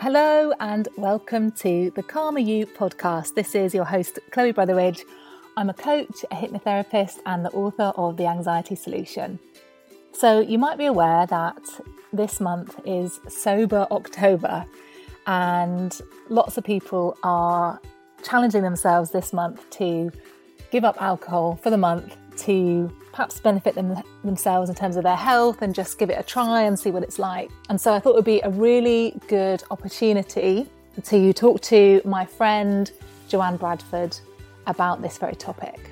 Hello and welcome to the Calmer You podcast. This is your host, Chloe Brotheridge. I'm a coach, a hypnotherapist, and the author of The Anxiety Solution. So, you might be aware that this month is Sober October, and lots of people are challenging themselves this month to give up alcohol for the month to perhaps benefit them, themselves in terms of their health and just give it a try and see what it's like. And so I thought it would be a really good opportunity to talk to my friend Joanne Bradford about this very topic.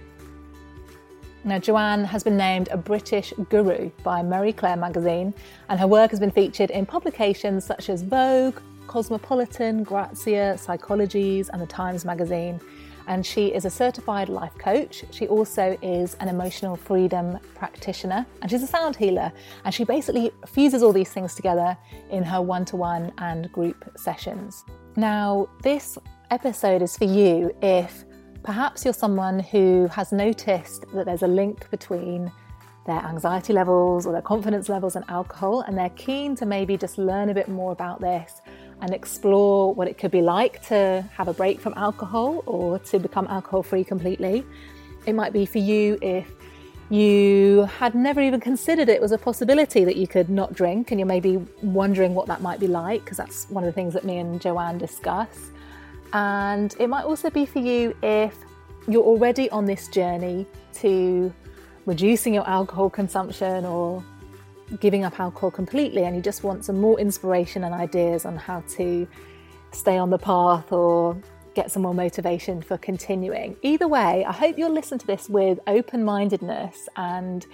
Now, Joanne has been named a British guru by Marie Claire magazine, and her work has been featured in publications such as Vogue, Cosmopolitan, Grazia, Psychologies, and the Times magazine and she is a certified life coach. She also is an emotional freedom practitioner and she's a sound healer. And she basically fuses all these things together in her one to one and group sessions. Now, this episode is for you if perhaps you're someone who has noticed that there's a link between their anxiety levels or their confidence levels and alcohol, and they're keen to maybe just learn a bit more about this and explore what it could be like to have a break from alcohol or to become alcohol free completely. It might be for you if you had never even considered it was a possibility that you could not drink and you're maybe wondering what that might be like because that's one of the things that me and Joanne discuss. And it might also be for you if you're already on this journey to reducing your alcohol consumption or giving up alcohol completely and you just want some more inspiration and ideas on how to stay on the path or get some more motivation for continuing. Either way, I hope you'll listen to this with open mindedness and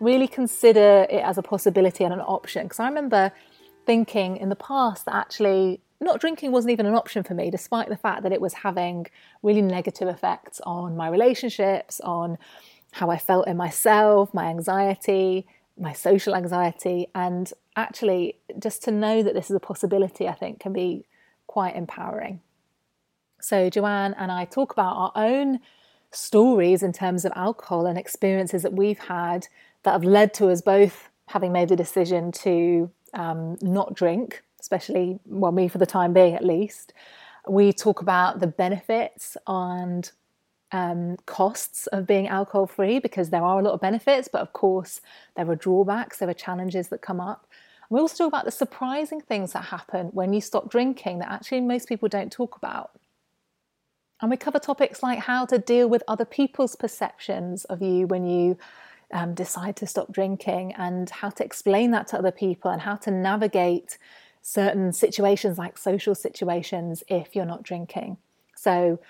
really consider it as a possibility and an option. Because I remember thinking in the past that actually not drinking wasn't even an option for me, despite the fact that it was having really negative effects on my relationships, on how I felt in myself, my anxiety, my social anxiety. And actually, just to know that this is a possibility, I think can be quite empowering. So, Joanne and I talk about our own stories in terms of alcohol and experiences that we've had that have led to us both having made the decision to um, not drink, especially, well, me for the time being at least. We talk about the benefits and um, costs of being alcohol free because there are a lot of benefits, but of course, there are drawbacks, there are challenges that come up. we also talk about the surprising things that happen when you stop drinking that actually most people don't talk about. And we cover topics like how to deal with other people's perceptions of you when you um, decide to stop drinking, and how to explain that to other people, and how to navigate certain situations like social situations if you're not drinking. So,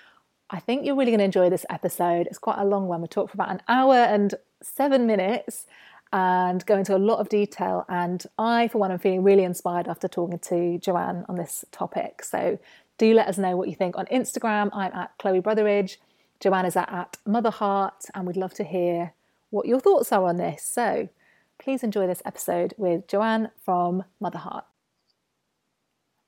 I think you're really going to enjoy this episode. It's quite a long one. We talked for about an hour and seven minutes and go into a lot of detail. And I, for one, am feeling really inspired after talking to Joanne on this topic. So do let us know what you think on Instagram. I'm at Chloe Brotheridge. Joanne is at, at Motherheart, and we'd love to hear what your thoughts are on this. So please enjoy this episode with Joanne from Motherheart.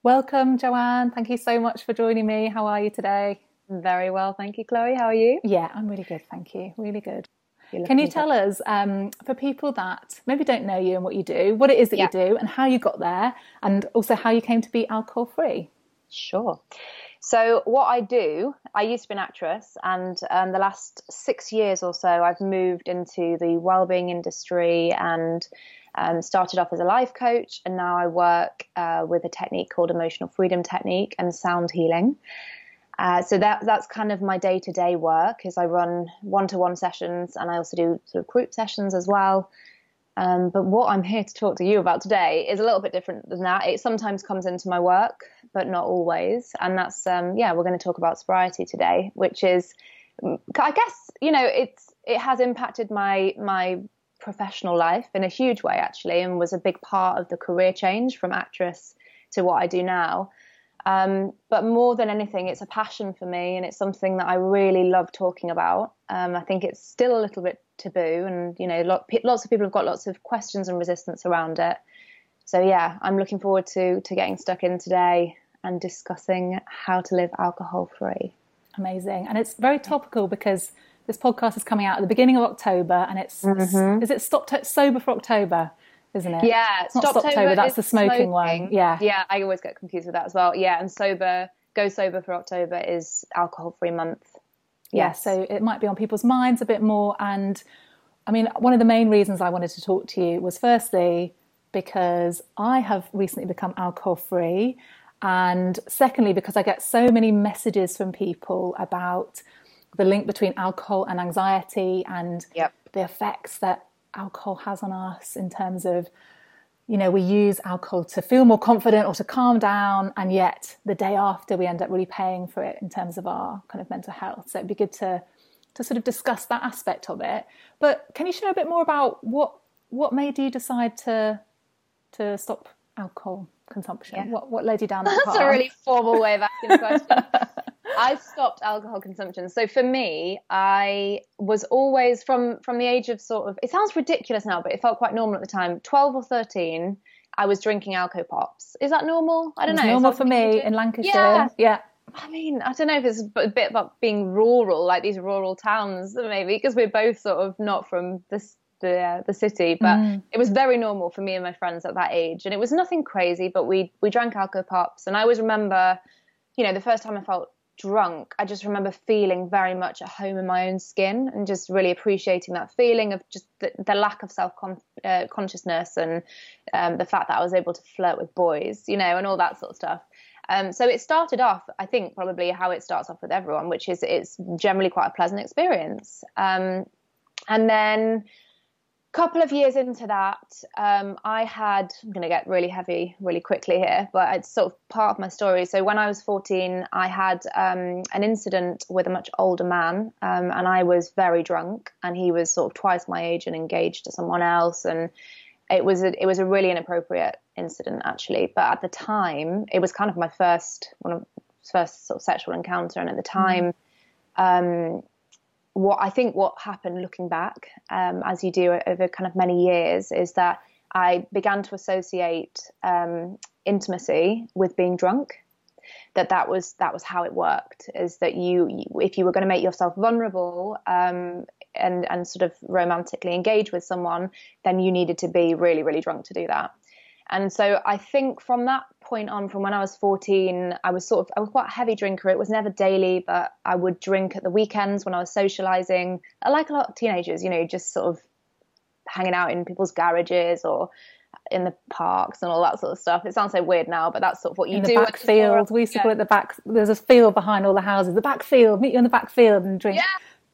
Welcome, Joanne. Thank you so much for joining me. How are you today? Very well, thank you, Chloe. How are you? Yeah, I'm really good, thank you. Really good. Can you tell us, um, for people that maybe don't know you and what you do, what it is that yeah. you do and how you got there, and also how you came to be alcohol free? Sure. So, what I do, I used to be an actress, and um, the last six years or so, I've moved into the well-being industry and um, started off as a life coach, and now I work uh, with a technique called emotional freedom technique and sound healing. Uh, so that that's kind of my day to day work. Is I run one to one sessions and I also do sort of group sessions as well. Um, but what I'm here to talk to you about today is a little bit different than that. It sometimes comes into my work, but not always. And that's, um, yeah, we're going to talk about sobriety today, which is, I guess, you know, it's it has impacted my my professional life in a huge way actually, and was a big part of the career change from actress to what I do now. Um, but more than anything, it's a passion for me, and it's something that I really love talking about. Um, I think it's still a little bit taboo, and you know, lot, lots of people have got lots of questions and resistance around it. So yeah, I'm looking forward to to getting stuck in today and discussing how to live alcohol free. Amazing, and it's very topical because this podcast is coming out at the beginning of October, and it's mm-hmm. is it Stop Sober for October? Isn't it? Yeah, it's not Stoptober. That's the smoking, smoking, one. Yeah, yeah. I always get confused with that as well. Yeah, and sober, go sober for October is alcohol-free month. Yeah, so it might be on people's minds a bit more. And I mean, one of the main reasons I wanted to talk to you was firstly because I have recently become alcohol-free, and secondly because I get so many messages from people about the link between alcohol and anxiety and yep. the effects that alcohol has on us in terms of you know we use alcohol to feel more confident or to calm down and yet the day after we end up really paying for it in terms of our kind of mental health. So it'd be good to to sort of discuss that aspect of it. But can you share a bit more about what what made you decide to to stop alcohol consumption yeah. what what led you down that that's path? a really formal way of asking the question I stopped alcohol consumption. So for me, I was always from from the age of sort of it sounds ridiculous now, but it felt quite normal at the time. Twelve or thirteen, I was drinking alco pops. Is that normal? I don't know. Normal for me in Lancashire. Yeah. yeah. I mean, I don't know if it's a bit about being rural, like these rural towns, maybe, because we're both sort of not from this the uh, the city, but mm. it was very normal for me and my friends at that age, and it was nothing crazy. But we we drank alco pops, and I always remember, you know, the first time I felt drunk, I just remember feeling very much at home in my own skin and just really appreciating that feeling of just the, the lack of self uh, consciousness and um, the fact that I was able to flirt with boys, you know, and all that sort of stuff. Um, so it started off, I think, probably how it starts off with everyone, which is it's generally quite a pleasant experience. Um, and then couple of years into that, um, I had, I'm going to get really heavy really quickly here, but it's sort of part of my story. So when I was 14, I had um, an incident with a much older man, um, and I was very drunk, and he was sort of twice my age and engaged to someone else. And it was a, it was a really inappropriate incident, actually. But at the time, it was kind of my first, one of first sort of sexual encounter. And at the time, mm-hmm what I think what happened looking back, um, as you do over kind of many years, is that I began to associate um, intimacy with being drunk. That that was that was how it worked. Is that you, if you were going to make yourself vulnerable um, and and sort of romantically engage with someone, then you needed to be really really drunk to do that. And so I think from that point on, from when I was 14, I was sort of, I was quite a heavy drinker. It was never daily, but I would drink at the weekends when I was socializing. I like a lot of teenagers, you know, just sort of hanging out in people's garages or in the parks and all that sort of stuff. It sounds so weird now, but that's sort of what you in do. The back field. We used to call it the back. There's a field behind all the houses. The back field. Meet you in the back field and drink yeah.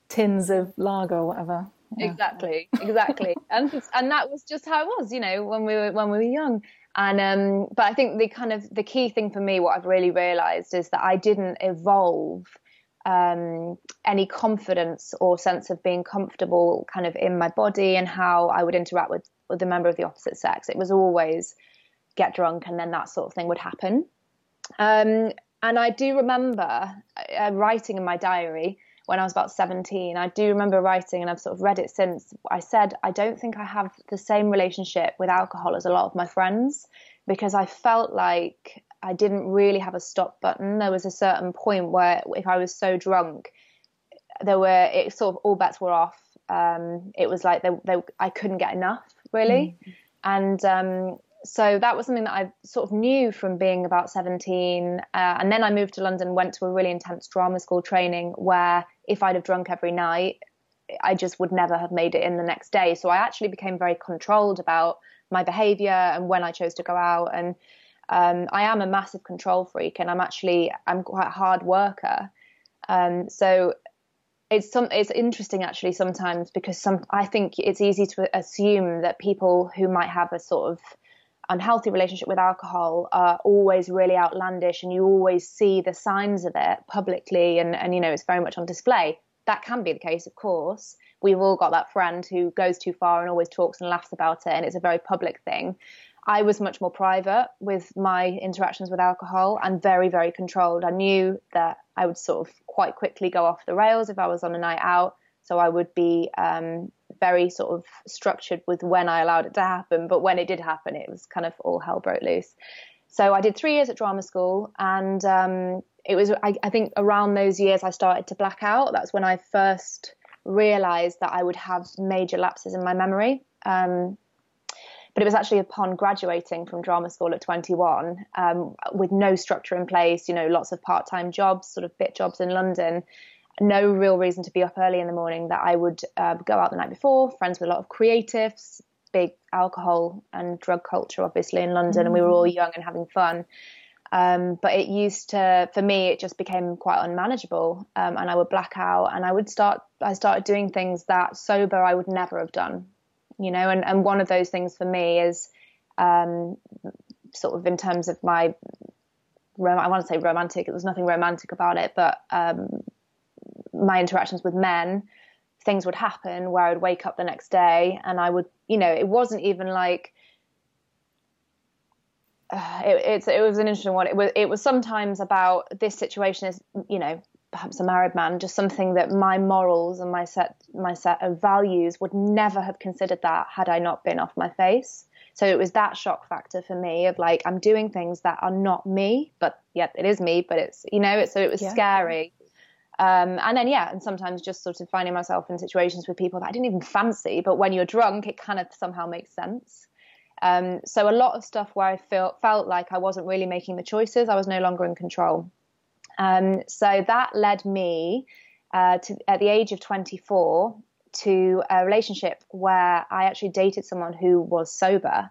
tins of lager or whatever. Exactly, exactly, and and that was just how it was, you know, when we were when we were young. And um, but I think the kind of the key thing for me, what I've really realised is that I didn't evolve um, any confidence or sense of being comfortable, kind of in my body and how I would interact with with a member of the opposite sex. It was always get drunk and then that sort of thing would happen. Um, and I do remember uh, writing in my diary when I was about 17. I do remember writing, and I've sort of read it since. I said, I don't think I have the same relationship with alcohol as a lot of my friends because I felt like I didn't really have a stop button. There was a certain point where if I was so drunk, there were, it sort of all bets were off. Um, it was like they, they, I couldn't get enough, really. Mm. And um, so that was something that I sort of knew from being about 17. Uh, and then I moved to London, went to a really intense drama school training where if I'd have drunk every night, I just would never have made it in the next day. So I actually became very controlled about my behavior and when I chose to go out. And um, I am a massive control freak and I'm actually, I'm quite a hard worker. Um, so it's some it's interesting actually sometimes because some I think it's easy to assume that people who might have a sort of unhealthy relationship with alcohol are always really outlandish and you always see the signs of it publicly and and you know it's very much on display that can be the case of course we've all got that friend who goes too far and always talks and laughs about it and it's a very public thing I was much more private with my interactions with alcohol and very, very controlled. I knew that I would sort of quite quickly go off the rails if I was on a night out. So I would be um, very sort of structured with when I allowed it to happen. But when it did happen, it was kind of all hell broke loose. So I did three years at drama school, and um, it was I, I, think around those years I started to black out. That's when I first realised that I would have major lapses in my memory. Um, but it was actually upon graduating from drama school at 21, um, with no structure in place, you know, lots of part time jobs, sort of bit jobs in London, no real reason to be up early in the morning, that I would uh, go out the night before, friends with a lot of creatives, big alcohol and drug culture, obviously, in London, mm. and we were all mm. young and having fun. Um, but it used to, for me, it just became quite unmanageable, um, and I would black out, and I would start. I started doing things that sober I would never have done you know, and, and one of those things for me is um, sort of in terms of my, I want to say romantic, there was nothing romantic about it, but um, my interactions with men, things would happen where I'd wake up the next day and I would, you know, it wasn't even like, uh, it, it's it was an interesting one. It was it was sometimes about this situation is you know perhaps a married man, just something that my morals and my set my set of values would never have considered that had I not been off my face. So it was that shock factor for me of like I'm doing things that are not me, but yet it is me, but it's you know, so it was yeah. scary. Um, and then yeah, and sometimes just sort of finding myself in situations with people that I didn't even fancy, but when you're drunk, it kind of somehow makes sense. Um, so a lot of stuff where I felt felt like I wasn't really making the choices, I was no longer in control. Um, so that led me uh, to, at the age of 24 to a relationship where I actually dated someone who was sober.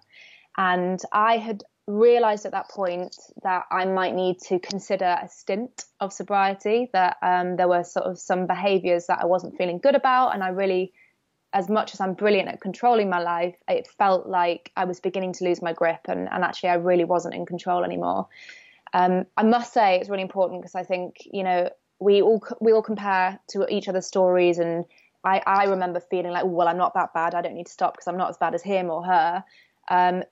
And I had realized at that point that I might need to consider a stint of sobriety, that um, there were sort of some behaviors that I wasn't feeling good about. And I really, as much as I'm brilliant at controlling my life, it felt like I was beginning to lose my grip and, and actually I really wasn't in control anymore. Um, I must say it's really important because I think you know we all we all compare to each other's stories, and I, I remember feeling like, well, I'm not that bad. I don't need to stop because I'm not as bad as him or her. Um,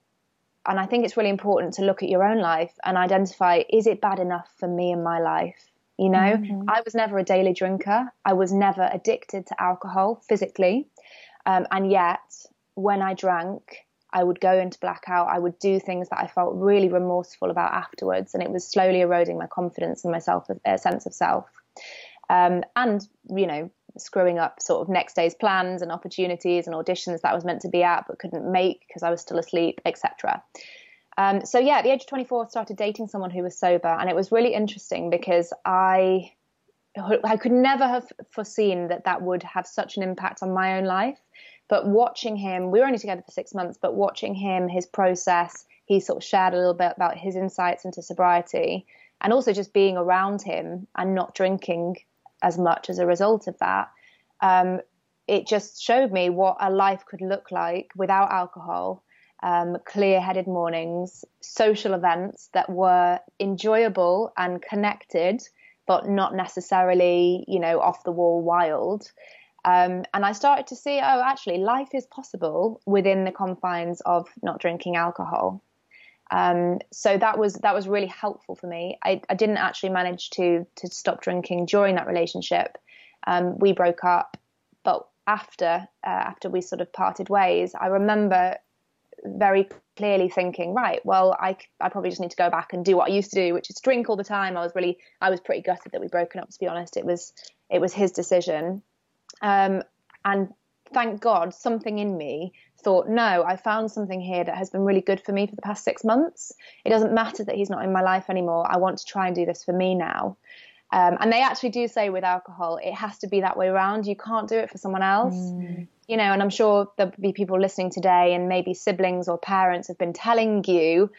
and I think it's really important to look at your own life and identify: is it bad enough for me in my life? You know, mm-hmm. I was never a daily drinker. I was never addicted to alcohol physically, um, and yet when I drank, I would go into blackout. I would do things that I felt really remorseful about afterwards, and it was slowly eroding my confidence and my self, uh, sense of self. Um, and you know, screwing up sort of next day's plans and opportunities and auditions that I was meant to be at but couldn't make because I was still asleep, etc. Um, so yeah, at the age of 24, I started dating someone who was sober, and it was really interesting because I I could never have foreseen that that would have such an impact on my own life. But watching him, we were only together for six months, but watching him, his process, he sort of shared a little bit about his insights into sobriety and also just being around him and not drinking as much as a result of that. Um, it just showed me what a life could look like without alcohol, um, clear headed mornings, social events that were enjoyable and connected, but not necessarily, you know, off the wall wild. Um, and I started to see, oh, actually, life is possible within the confines of not drinking alcohol. Um, so that was that was really helpful for me. I, I, didn't actually manage to to stop drinking during that relationship. Um, we broke up, but after uh, after we sort of parted ways, I remember very clearly thinking, right, well, I, I probably just need to go back and do what I used to do, which is drink all the time. I was really I was pretty gutted that we'd broken up. To be honest, it was it was his decision. Um, and thank God, something in me thought, no, I found something here that has been really good for me for the past six months. It doesn't matter that he's not in my life anymore. I want to try and do this for me now. Um, and they actually do say with alcohol, it has to be that way around. You can't do it for someone else. Mm. You know, and I'm sure there'll be people listening today, and maybe siblings or parents have been telling you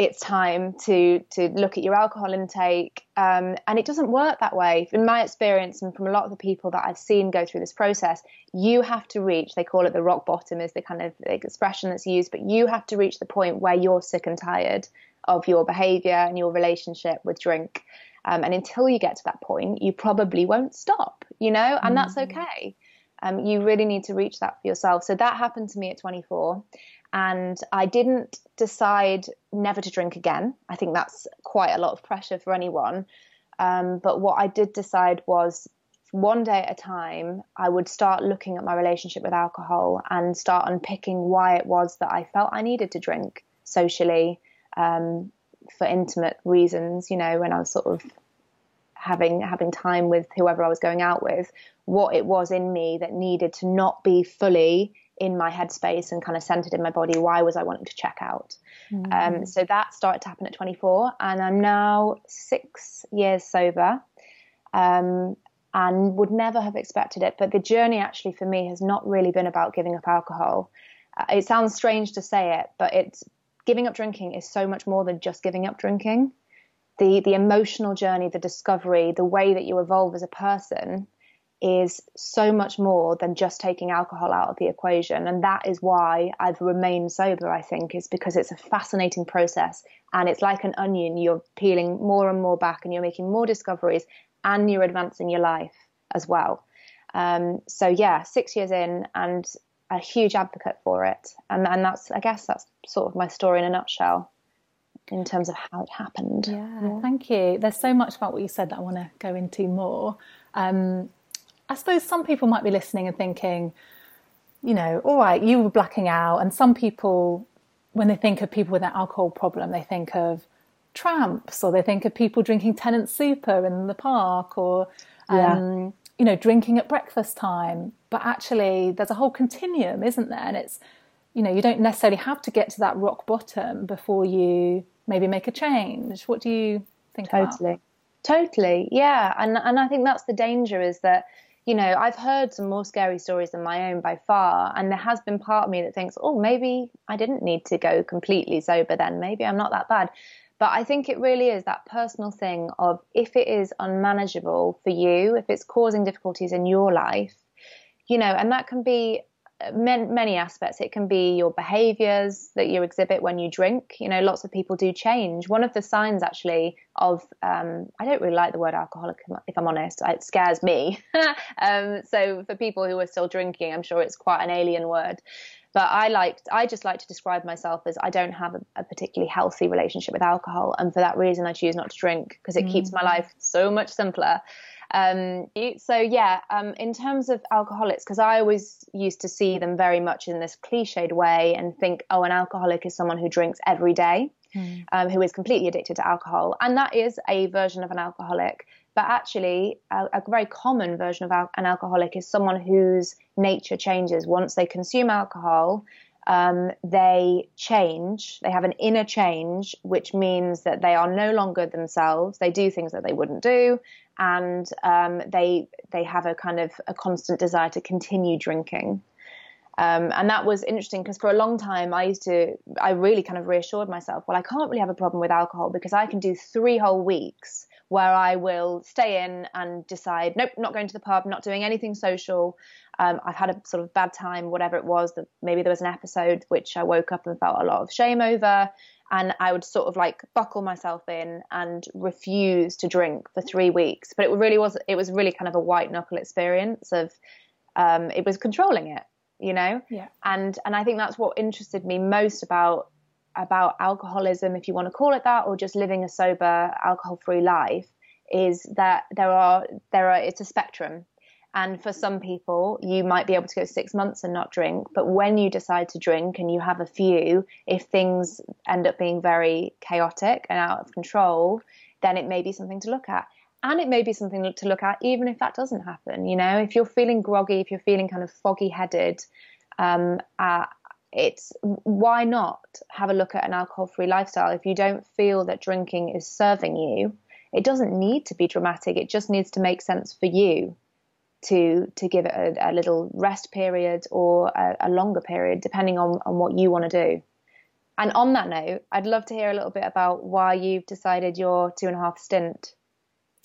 it's time to to look at your alcohol intake um, and it doesn't work that way. In my experience and from a lot of the people that i've seen go through this process you have to reach they call it the rock bottom is the kind of expression that's used but you have to reach the point where you're sick and tired of your behavior and your relationship with drink. Um, and until you get to that point you probably won't stop you know and mm. that's okay um, you really need to reach that for yourself so that happened to me at 24 and I didn't decide never to drink again. I think that's quite a lot of pressure for anyone. Um, but what I did decide was one day at a time, I would start looking at my relationship with alcohol and start unpicking why it was that I felt I needed to drink socially um, for intimate reasons. You know, when I was sort of having having time with whoever I was going out with, what it was in me that needed to not be fully in my headspace and kind of centered in my body. Why was I wanting to check out? Mm-hmm. Um, so that started to happen at 24, and I'm now six years sober. Um, and would never have expected it. But the journey actually for me has not really been about giving up alcohol. Uh, it sounds strange to say it, but it's giving up drinking is so much more than just giving up drinking. The the emotional journey, the discovery, the way that you evolve as a person is so much more than just taking alcohol out of the equation. And that is why I've remained sober, I think, is because it's a fascinating process. And it's like an onion. You're peeling more and more back and you're making more discoveries and you're advancing your life as well. Um, so, yeah, six years in and a huge advocate for it. And, and that's, I guess, that's sort of my story in a nutshell in terms of how it happened. Yeah, yeah. thank you. There's so much about what you said that I want to go into more. Um, I suppose some people might be listening and thinking, you know, all right, you were blacking out. And some people, when they think of people with an alcohol problem, they think of tramps or they think of people drinking Tennent super in the park or, yeah. um, you know, drinking at breakfast time. But actually, there's a whole continuum, isn't there? And it's, you know, you don't necessarily have to get to that rock bottom before you maybe make a change. What do you think? Totally. About? Totally. Yeah. And, and I think that's the danger is that, you know, I've heard some more scary stories than my own by far. And there has been part of me that thinks, oh, maybe I didn't need to go completely sober then. Maybe I'm not that bad. But I think it really is that personal thing of if it is unmanageable for you, if it's causing difficulties in your life, you know, and that can be many aspects. It can be your behaviors that you exhibit when you drink. You know, lots of people do change. One of the signs, actually, of um, I don't really like the word alcoholic, if I'm honest. It scares me. um, so for people who are still drinking, I'm sure it's quite an alien word. But I like, I just like to describe myself as I don't have a, a particularly healthy relationship with alcohol, and for that reason, I choose not to drink because it mm. keeps my life so much simpler. Um, so yeah, um, in terms of alcoholics, because I always used to see them very much in this cliched way and think, oh, an alcoholic is someone who drinks every day, mm. um, who is completely addicted to alcohol, and that is a version of an alcoholic. But actually, a, a very common version of al- an alcoholic is someone whose nature changes once they consume alcohol um, they change. They have an inner change, which means that they are no longer themselves. They do things that they wouldn't do, and um, they they have a kind of a constant desire to continue drinking. Um, and that was interesting because for a long time I used to, I really kind of reassured myself, well, I can't really have a problem with alcohol because I can do three whole weeks where I will stay in and decide, nope, not going to the pub, not doing anything social. Um, I've had a sort of bad time, whatever it was. That maybe there was an episode which I woke up and felt a lot of shame over, and I would sort of like buckle myself in and refuse to drink for three weeks. But it really was, it was really kind of a white knuckle experience of, um, it was controlling it, you know. Yeah. And and I think that's what interested me most about about alcoholism, if you want to call it that, or just living a sober, alcohol-free life, is that there are there are it's a spectrum. And for some people, you might be able to go six months and not drink. But when you decide to drink and you have a few, if things end up being very chaotic and out of control, then it may be something to look at. And it may be something to look at even if that doesn't happen. You know, if you're feeling groggy, if you're feeling kind of foggy headed, um, uh, it's why not have a look at an alcohol free lifestyle if you don't feel that drinking is serving you it doesn't need to be dramatic it just needs to make sense for you to to give it a, a little rest period or a, a, longer period depending on, on what you want to do And on that note, I'd love to hear a little bit about why you've decided your two and a half stint,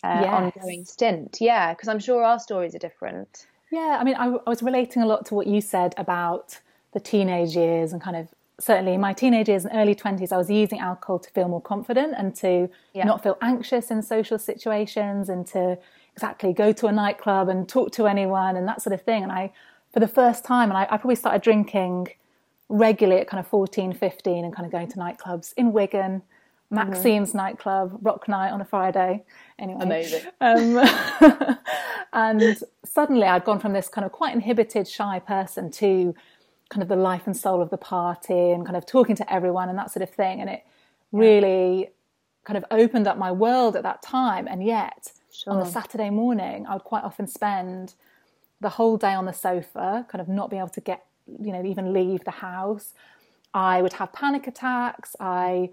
uh, yes. ongoing stint. Yeah, because I'm sure our stories are different. Yeah, I mean, I, I was relating a lot to what you said about the teenage years and kind of certainly in my teenage years and early 20s, I was using alcohol to feel more confident and to yeah. not feel anxious in social situations and to exactly go to a nightclub and talk to anyone and that sort of thing. And I, for the first time, and I, I probably started drinking regularly at kind of 14, 15 and kind of going to nightclubs in Wigan. Mm-hmm. Maxime's mm-hmm. nightclub, rock night on a Friday. Anyway, amazing. Um, and suddenly, I'd gone from this kind of quite inhibited, shy person to kind of the life and soul of the party and kind of talking to everyone and that sort of thing. And it really kind of opened up my world at that time. And yet, sure. on a Saturday morning, I would quite often spend the whole day on the sofa, kind of not being able to get, you know, even leave the house. I would have panic attacks. I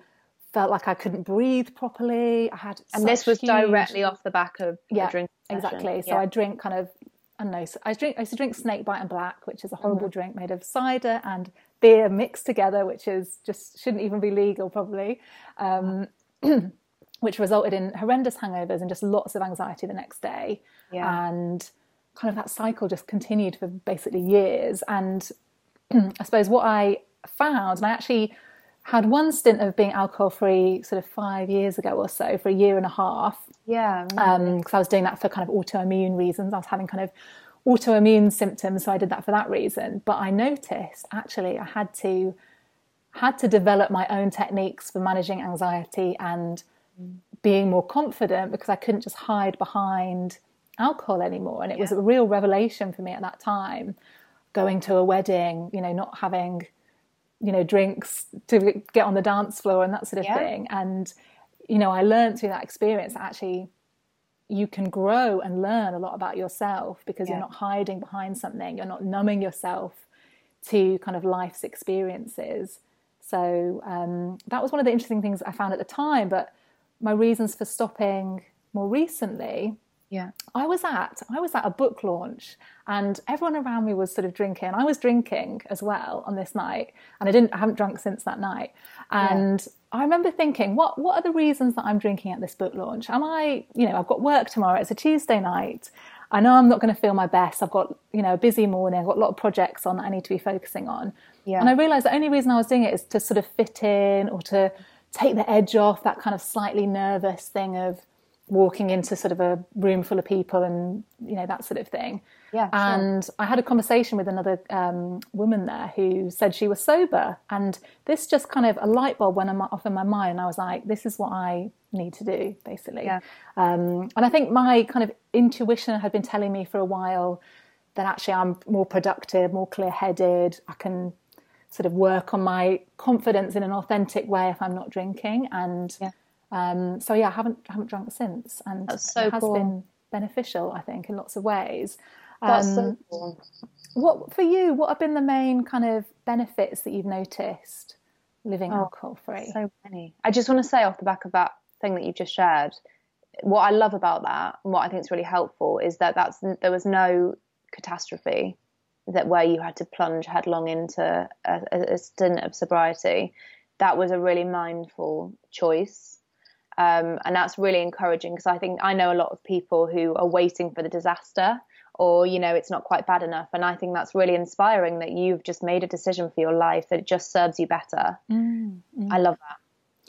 felt like I couldn't breathe properly. I had, and this was huge... directly off the back of yeah, drink. Exactly. So I drink kind of I don't know. I drink. I used to drink Snakebite and Black, which is a horrible mm. drink made of cider and beer mixed together, which is just shouldn't even be legal probably. Um, which resulted in horrendous hangovers and just lots of anxiety the next day. Yeah. And kind of that cycle just continued for basically years. And I suppose what I found, and I actually had one stint of being alcohol free sort of five years ago or so for a year and a half. Yeah. Because um, I was doing that for kind of autoimmune reasons. I was having kind of autoimmune symptoms, so I did that for that reason. But I noticed actually I had to had to develop my own techniques for managing anxiety and being more confident because I couldn't just hide behind alcohol anymore. And it yeah. was a real revelation for me at that time, going to a wedding, you know, not having you know drinks to get on the dance floor and that sort of yeah. thing and you know i learned through that experience that actually you can grow and learn a lot about yourself because yeah. you're not hiding behind something you're not numbing yourself to kind of life's experiences so um, that was one of the interesting things i found at the time but my reasons for stopping more recently yeah. I was at i was at a book launch and everyone around me was sort of drinking. I was drinking as well on this night and i didn't i haven't drunk since that night. And yeah. i remember thinking what what are the reasons that i'm drinking at this book launch? Am i you know i've got work tomorrow it's a tuesday night. I know i'm not going to feel my best. I've got you know a busy morning i've got a lot of projects on that i need to be focusing on. Yeah. and i realized the only reason i was doing it is to sort of fit in or to take the edge off that kind of slightly nervous thing of walking into sort of a room full of people and you know that sort of thing. Yeah. And sure. I had a conversation with another um, woman there who said she was sober, and this just kind of a light bulb went off in my mind, and I was like, "This is what I need to do, basically." Yeah. Um, and I think my kind of intuition had been telling me for a while that actually I'm more productive, more clear-headed. I can sort of work on my confidence in an authentic way if I'm not drinking, and yeah. Um, so yeah, I haven't haven't drunk since, and so it has cool. been beneficial, I think, in lots of ways. That's um, so cool. What for you? What have been the main kind of benefits that you've noticed living oh, alcohol free? So many. I just want to say off the back of that thing that you've just shared, what I love about that, and what I think is really helpful, is that that's there was no catastrophe that where you had to plunge headlong into a, a, stint of sobriety. That was a really mindful choice um, and that's really encouraging because I think I know a lot of people who are waiting for the disaster or, you know, it's not quite bad enough. And I think that's really inspiring that you've just made a decision for your life that just serves you better. Mm, mm. I love that.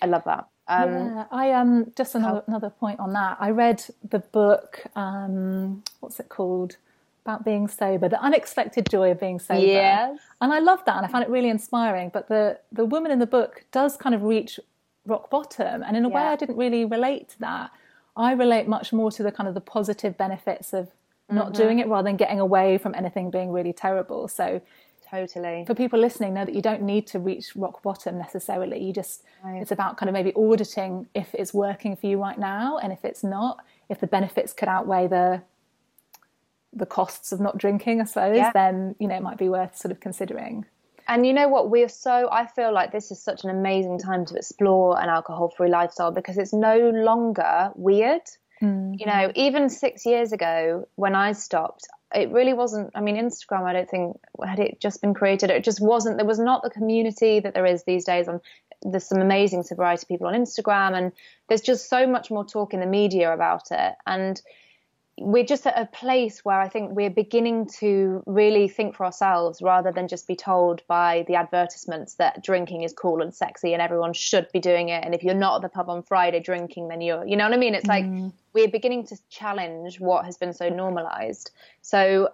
I love that. Um, yeah, I um just another another point on that. I read the book. Um, what's it called? About being sober, the unexpected joy of being sober. Yes. And I love that, and I found it really inspiring. But the the woman in the book does kind of reach rock bottom. And in a yeah. way, I didn't really relate to that. I relate much more to the kind of the positive benefits of not mm-hmm. doing it rather than getting away from anything being really terrible. So, totally. For people listening, know that you don't need to reach rock bottom necessarily. You just, right. it's about kind of maybe auditing if it's working for you right now. And if it's not, if the benefits could outweigh the, the costs of not drinking, I suppose, yeah. then, you know, it might be worth sort of considering. And you know what? We're so, I feel like this is such an amazing time to explore an alcohol free lifestyle because it's no longer weird. Mm-hmm. You know, even six years ago when I stopped, it really wasn't. I mean, Instagram, I don't think had it just been created, it just wasn't. There was not the community that there is these days on. There's some amazing sobriety people on Instagram, and there's just so much more talk in the media about it. And we're just at a place where I think we're beginning to really think for ourselves rather than just be told by the advertisements that drinking is cool and sexy and everyone should be doing it. And if you're not at the pub on Friday drinking, then you're, you know what I mean? It's like mm. we're beginning to challenge what has been so normalized. So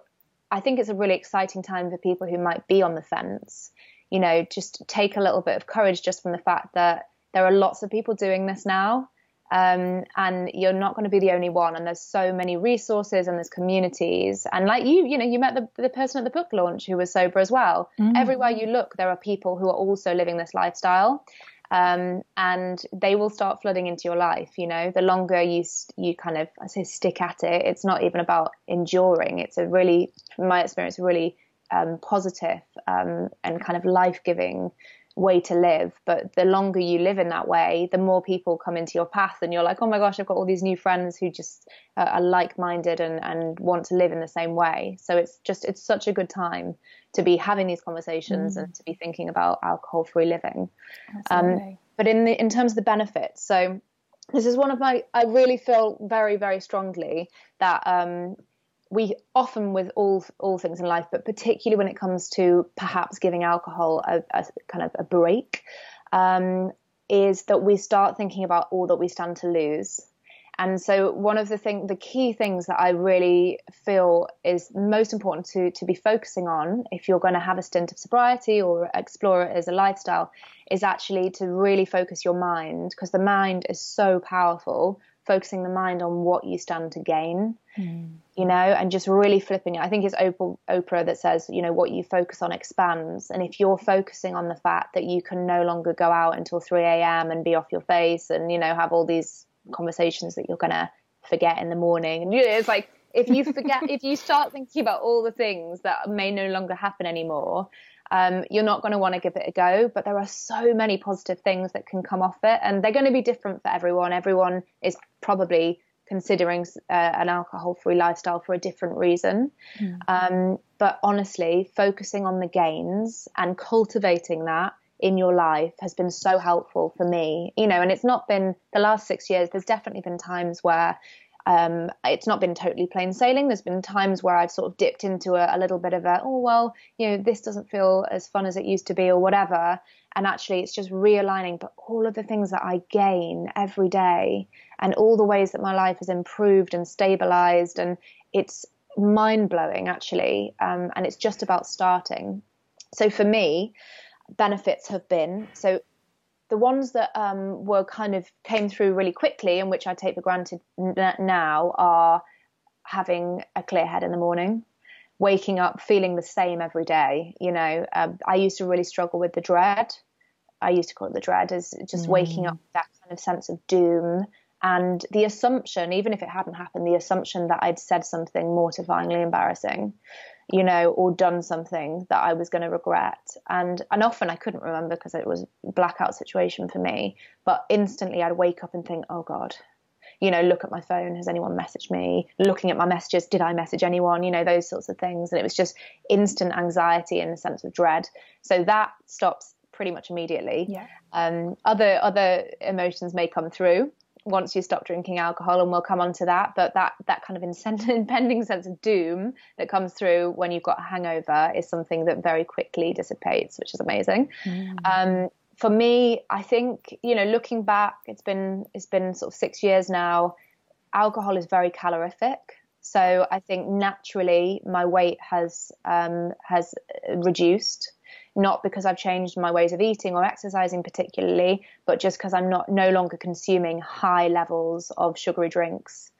I think it's a really exciting time for people who might be on the fence. You know, just take a little bit of courage just from the fact that there are lots of people doing this now um, and you're not going to be the only one. And there's so many resources and there's communities. And like you, you know, you met the, the person at the book launch who was sober as well. Mm. Everywhere you look, there are people who are also living this lifestyle. Um, and they will start flooding into your life. You know, the longer you you kind of I say stick at it, it's not even about enduring. It's a really, from my experience, a really um, positive um, and kind of life giving way to live. But the longer you live in that way, the more people come into your path, and you're like, oh my gosh, I've got all these new friends who just uh, are like minded and, and want to live in the same way. So it's just, it's such a good time to be having these conversations mm. and to be thinking about alcohol free living. Um, but in the, in terms of the benefits, so this is one of my, I really feel very, very strongly that um, we often with all all things in life, but particularly when it comes to perhaps giving alcohol a, a kind of a break, um, is that we start thinking about all that we stand to lose. And so one of the thing, the key things that I really feel is most important to to be focusing on if you're going to have a stint of sobriety or explore it as a lifestyle, is actually to really focus your mind because the mind is so powerful focusing the mind on what you stand to gain, mm. you know, and just really flipping it. I think it's Oprah, Oprah that says, you know, what you focus on expands. And if you're focusing on the fact that you can no longer go out until 3 a.m. and be off your face and, you know, have all these conversations that you're going to forget in the morning. And it's like, if you forget, if you start thinking about all the things that may no longer happen anymore, um, you're not going to want to give it a go. But there are so many positive things that can come off it, and they're going to be different for everyone. Everyone is probably considering uh, an alcohol free lifestyle for a different reason. Mm. Um, but honestly, focusing on the gains and cultivating that in your life has been so helpful for me. You know, and it's not been the last six years, there's definitely been times where um, it's not been totally plain sailing. There's been times where I've sort of dipped into a, a, little bit of a, oh, well, you know, this doesn't feel as fun as it used to be or whatever. And actually, it's just realigning. But all of the things that I gain every day and all the ways that my life has improved and stabilized, and it's mind blowing, actually. Um, and it's just about starting. So for me, benefits have been so the ones that um, were kind of came through really quickly and which I take for granted n- now are having a clear head in the morning, waking up feeling the same every day. You know, um, I used to really struggle with the dread. I used to call it the dread as just mm. waking up with that kind of sense of doom and the assumption, even if it hadn't happened, the assumption that I'd said something mortifyingly embarrassing you know, or done something that I was going to regret. And and often I couldn't remember because it was a blackout situation for me. But instantly I'd wake up and think, oh God, you know, look at my phone. Has anyone messaged me? Looking at my messages, did I message anyone? You know, those sorts of things. And it was just instant anxiety and a sense of dread. So that stops pretty much immediately. Yeah. Um, other other emotions may come through once you stop drinking alcohol, and we'll come on to that. But that that kind of impending sense of doom that comes through when you've got a hangover is something that very quickly dissipates, which is amazing. Mm. Um, for me, I think you know, looking back, it's been it's been sort of six years now. Alcohol is very calorific, so I think naturally my weight has um, has reduced not because I've changed my ways of eating or exercising particularly, but just because I'm not no longer consuming high levels of sugary drinks.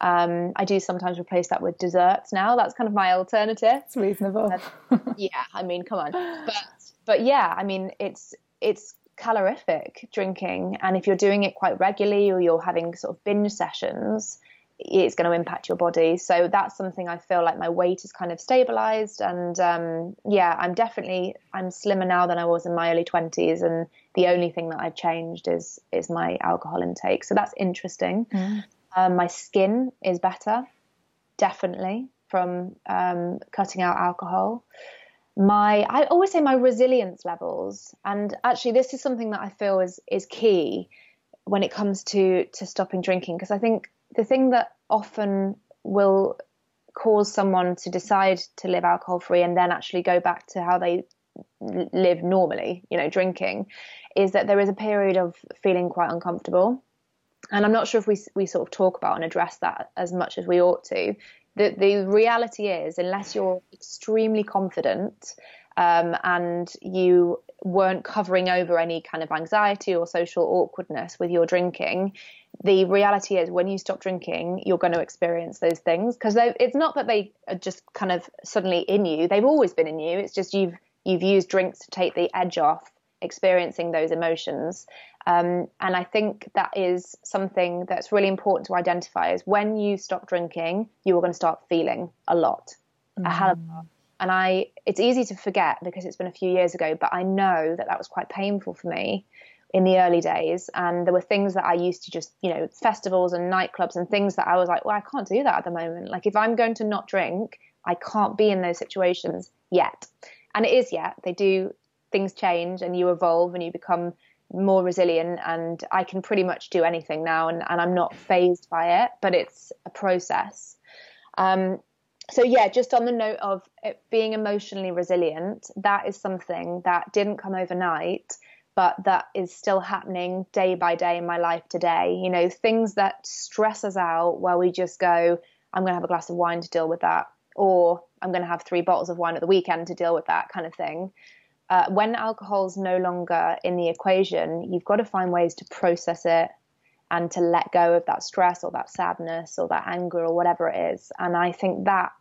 Um, I do sometimes replace that with desserts now. That's kind of my alternative. It's reasonable. Uh, yeah, I mean, come on. But but yeah, I mean, it's it's calorific drinking, and if you're doing it quite regularly or you're having sort of binge sessions, it's going to impact your body. So that's something I feel like my weight is kind of stabilized, and um, yeah, I'm definitely I'm slimmer now than I was in my early twenties, and the only thing that I've changed is is my alcohol intake. So that's interesting. Mm. Um, my skin is better, definitely. from um, cutting out alcohol. My, I always say my resilience levels, and actually, this is something that I feel is is key when it comes to to stopping drinking because I think the thing that often will cause someone to decide to live alcohol free and then actually go back to how they live normally, you know, drinking, is that there is a period of feeling quite uncomfortable. And I'm not sure if we we sort of talk about and address that as much as we ought to. The the reality is, unless you're extremely confident um, and you weren't covering over any kind of anxiety or social awkwardness with your drinking, the reality is when you stop drinking, you're going to experience those things because it's not that they are just kind of suddenly in you; they've always been in you. It's just you've you've used drinks to take the edge off experiencing those emotions. Um, and I think that is something that's really important to identify is when you stop drinking, you are going to start feeling a lot, mm. a hell of a lot. And I, it's easy to forget because it's been a few years ago, but I know that that was quite painful for me in the early days. And there were things that I used to just, you know, festivals and nightclubs and things that I was like, well, I can't do that at the moment. Like if I'm going to not drink, I can't be in those situations yet. And it is yet. They do, things change and you evolve and you become more resilient and I can pretty much do anything now and, and I'm not fazed by it, but it's a process. Um, so yeah, just on the note of being emotionally resilient, that is something that didn't come overnight, but that is still happening day by day in my life today. You know, things that stress us out where we just go, I'm going to have a glass of wine to deal with that, or I'm going to have three bottles of wine at the weekend to deal with that kind of thing. Uh, when alcohol's no longer in the equation, you've got to find ways to process it and to let go of that stress or that sadness or that anger or whatever it is. And I think that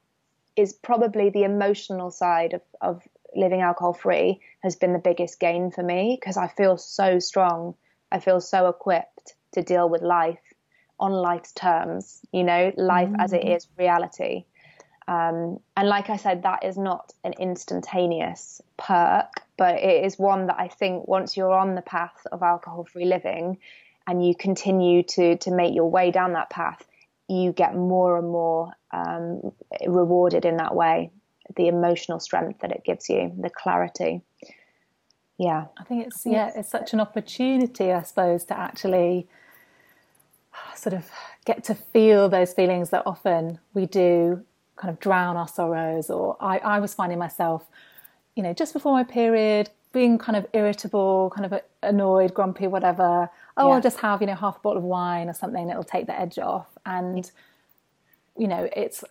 is probably the emotional side of, of living alcohol free has been the biggest gain for me because I feel so strong. I feel so equipped to deal with life on life's terms, you know, life mm-hmm. as it mm. reality. Um, and like I said, that is not an instantaneous perk, but it is one that I think once you're on the path of alcohol free living and you continue to, to make your way down that path, you get more and more um, rewarded in that way. The emotional strength that it gives you, the clarity. Yeah. I think it's, yeah, it's such an opportunity, I suppose, to actually sort of get to feel those feelings that often we do kind of drown our sorrows. Or I, I was finding myself, you know, just before my period, being kind of irritable, kind of annoyed, grumpy, whatever. Oh, yeah. I'll just have, you know, half a bottle of wine or something that'll take the edge off. And, you know, it's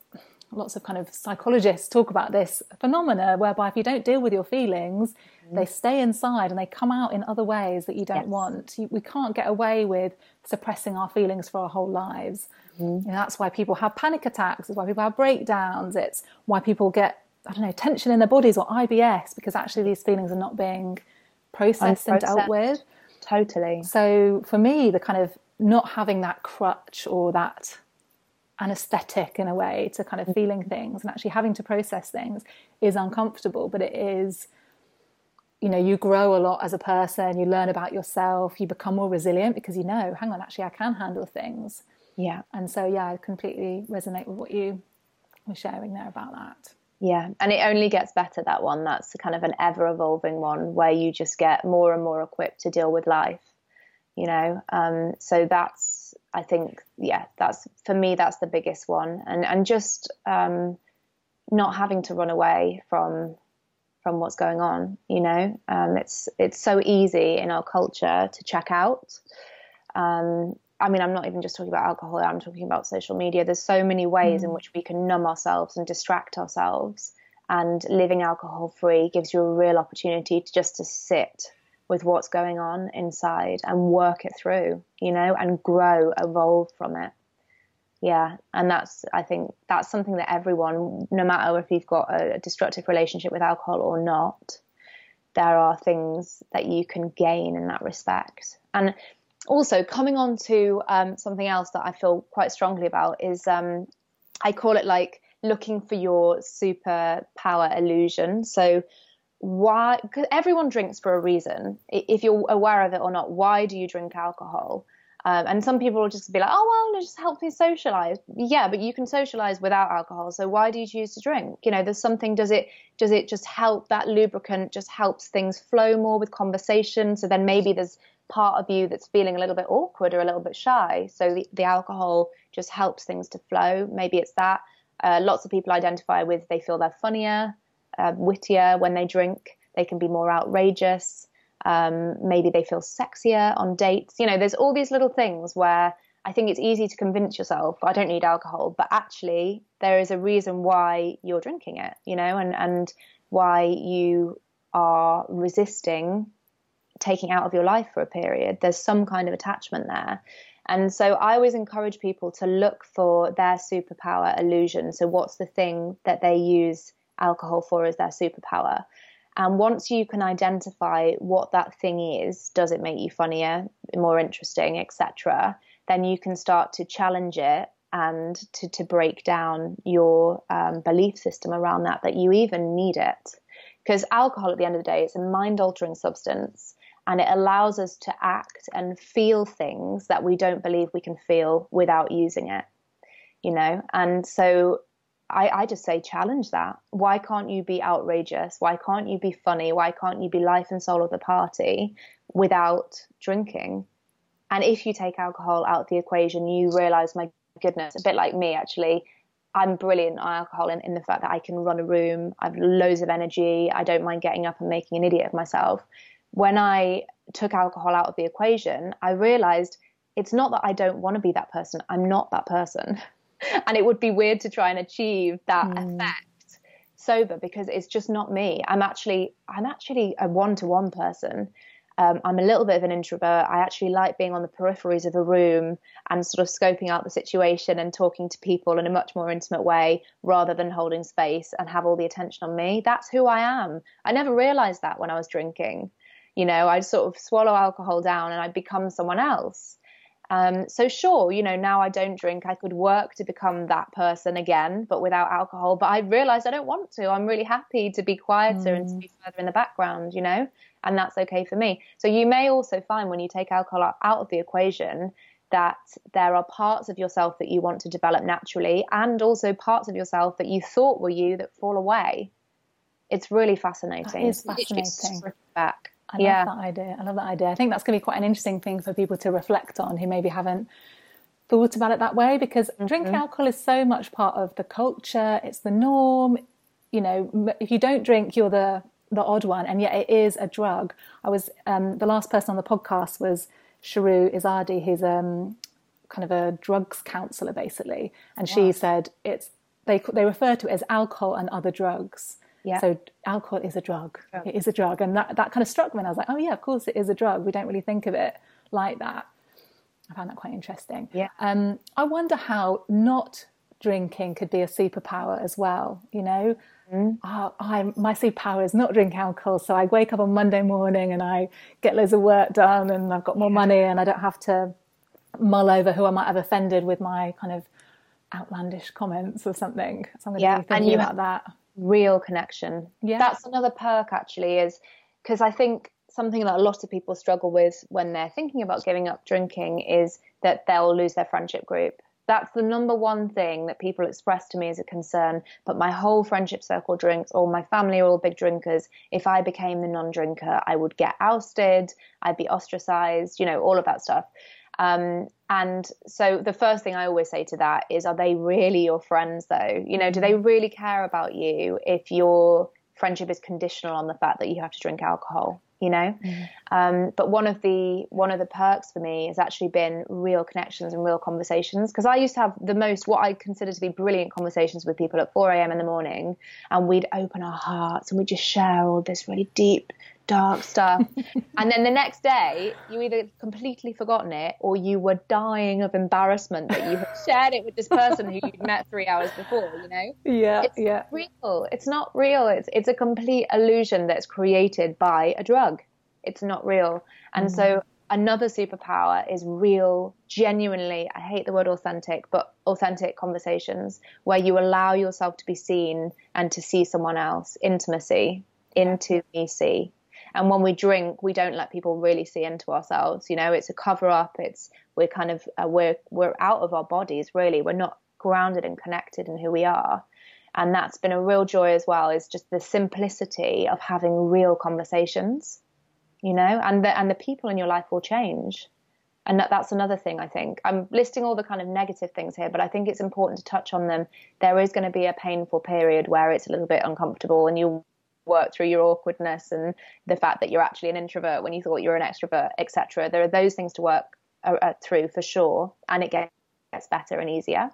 lots of kind of psychologists talk about this phenomena whereby if you don't deal with your feelings, mm-hmm. they stay inside and they come out in other ways that you don't yes. want. You, we can't get away with suppressing our feelings for our whole lives. You know, that's why people have panic attacks. It's why people have breakdowns. It's why people get I don't know tension in their bodies or IBS because actually these feelings are not being processed and dealt with. Totally. So for me, the kind of not having that crutch or that anesthetic in a way to kind of mm-hmm. feeling things and actually having to process things is uncomfortable, but it is you know you grow a lot as a person you learn about yourself you become more resilient because you know hang on actually i can handle things yeah. And so, yeah, I completely resonate with what you were sharing there about that. Yeah. And it only gets better, that one. That's kind of an ever evolving one where you just get more and more equipped to deal with life, you know? Um, so that's, I think, yeah, that's for me, that's the biggest one. And, and just um, not having to run away from from what's going on. You know, um, it's it's so easy in our culture to check out, um, I mean, I'm not even just talking about alcohol, I'm talking about social media. There's so many ways mm. in which we can numb ourselves and distract ourselves. And living alcohol free gives you a real opportunity to just to sit with what's going on inside and work it through, you know, and grow, evolve from it. Yeah. And that's, I think that's something that everyone, no matter if you've got a destructive relationship with alcohol or not, there are things that you can gain in that respect. And also coming on to um, something else that I feel quite strongly about is um, I call it like looking for your superpower illusion. So why? Because everyone drinks for a reason. If you're aware of it or not, why do you drink alcohol? Um, and some people will just be like, oh, well, it just helps me socialize. Yeah, but you can socialize without alcohol. So why do you choose to drink? You know, there's something, does it, does it just help that lubricant just helps things flow more with conversation? So then maybe there's part of you that's feeling a little bit awkward or a little bit shy. So the, the alcohol just helps things to flow. Maybe it's that. Uh, lots of people identify with they feel they're funnier, uh, wittier when they drink. They can be more outrageous. Um, maybe they feel sexier on dates. You know, there's all these little things where I think it's easy to convince yourself I don't need alcohol, but actually there is a reason why you're drinking it, you know, and, and why you are resisting taking out of your life for a period. There's some kind of attachment there. And so I always encourage people to look for their superpower illusion. So, what's the thing that they use alcohol for as their superpower? And once you can identify what that thing is, does it make you funnier, more interesting, etc., then you can start to challenge it and to, to break down your um, belief system around that, that you even need it. Because alcohol, at the end of the day, is a mind altering substance and it allows us to act and feel things that we don't believe we can feel without using it, you know? And so I, I just say challenge that. Why can't you be outrageous? Why can't you be funny? Why can't you be life and soul of the party without drinking? And if you take alcohol out of the equation, you realize, my goodness, a bit like me actually, I'm brilliant on alcohol in, in the fact that I can run a room, I've loads of energy, I don't mind getting up and making an idiot of myself. When I took alcohol out of the equation, I realized it's not that I don't want to be that person, I'm not that person. and it would be weird to try and achieve that mm. effect sober because it's just not me. I'm actually I'm actually a one to one person. Um, I'm a little bit of an introvert. I actually like being on the peripheries of a room and sort of scoping out the situation and talking to people in a much more intimate way rather than holding space and have all the attention on me. That's who I am. I never realized that when I was drinking. You know, I'd sort of swallow alcohol down and I'd become someone else. Um, so sure, you know, now I don't drink. I could work to become that person again, but without alcohol. But I realized I don't want to. I'm really happy to be quieter mm. and to be further in the background, you know, and that's okay for me. So you may also find when you take alcohol out of the equation that there are parts of yourself that you want to develop naturally and also parts of yourself that you thought were you that fall away. It's really fascinating. It is fascinating. Back. I love yeah. that idea. I love that idea. I think that's going to be quite an interesting thing for people to reflect on who maybe haven't thought about it that way because mm-hmm. drinking alcohol is so much part of the culture, it's the norm. You know, if you don't drink, you're the the odd one, and yet it is a drug. I was um, the last person on the podcast was Shahroo Izadi, who's um, kind of a drugs counselor basically, and wow. she said it's they they refer to it as alcohol and other drugs. Yeah. So alcohol is a drug. drug. It is a drug. And that, that kind of struck me. And I was like, oh, yeah, of course it is a drug. We don't really think of it like that. I found that quite interesting. Yeah. Um, I wonder how not drinking could be a superpower as well. You know, mm. oh, I, my superpower is not drink alcohol. So I wake up on Monday morning and I get loads of work done and I've got more yeah. money and I don't have to mull over who I might have offended with my kind of outlandish comments or something. So I'm going yeah, to be thinking about that real connection. Yeah. That's another perk actually is because I think something that a lot of people struggle with when they're thinking about giving up drinking is that they'll lose their friendship group. That's the number one thing that people express to me as a concern. But my whole friendship circle drinks, or my family are all big drinkers. If I became the non drinker, I would get ousted, I'd be ostracized, you know, all of that stuff. Um, and so the first thing I always say to that is, are they really your friends though? You know, do they mm-hmm. really care about you if your friendship is conditional on the fact that you have to drink alcohol? You know, mm. um, but one of the one of the perks for me has actually been real connections and real conversations because I used to have the most what I consider to be brilliant conversations with people at 4 a.m. in the morning, and we'd open our hearts and we'd just share all this really deep dark stuff. and then the next day, you either completely forgotten it or you were dying of embarrassment that you had shared it with this person who you'd met three hours before, you know? Yeah. It's yeah. real. It's not real. It's it's a complete illusion that's created by a drug. It's not real. And mm. so another superpower is real, genuinely, I hate the word authentic, but authentic conversations where you allow yourself to be seen and to see someone else, intimacy, into me see And when we drink, we don't let people really see into ourselves. You know, it's a cover up. It's we're kind of uh, we're we're out of our bodies. Really, we're not grounded and connected in who we are. And that's been a real joy as well. Is just the simplicity of having real conversations. You know, and the and the people in your life will change and that, that's another thing I think. I'm listing all the kind of negative things here, but I think it's important to touch on them. There is going to be a painful period where it's a little bit uncomfortable and you work through your awkwardness and the fact that you're actually an introvert when you thought you were an extrovert, etc. There are those things to work uh, uh, through for sure, and it gets better and easier.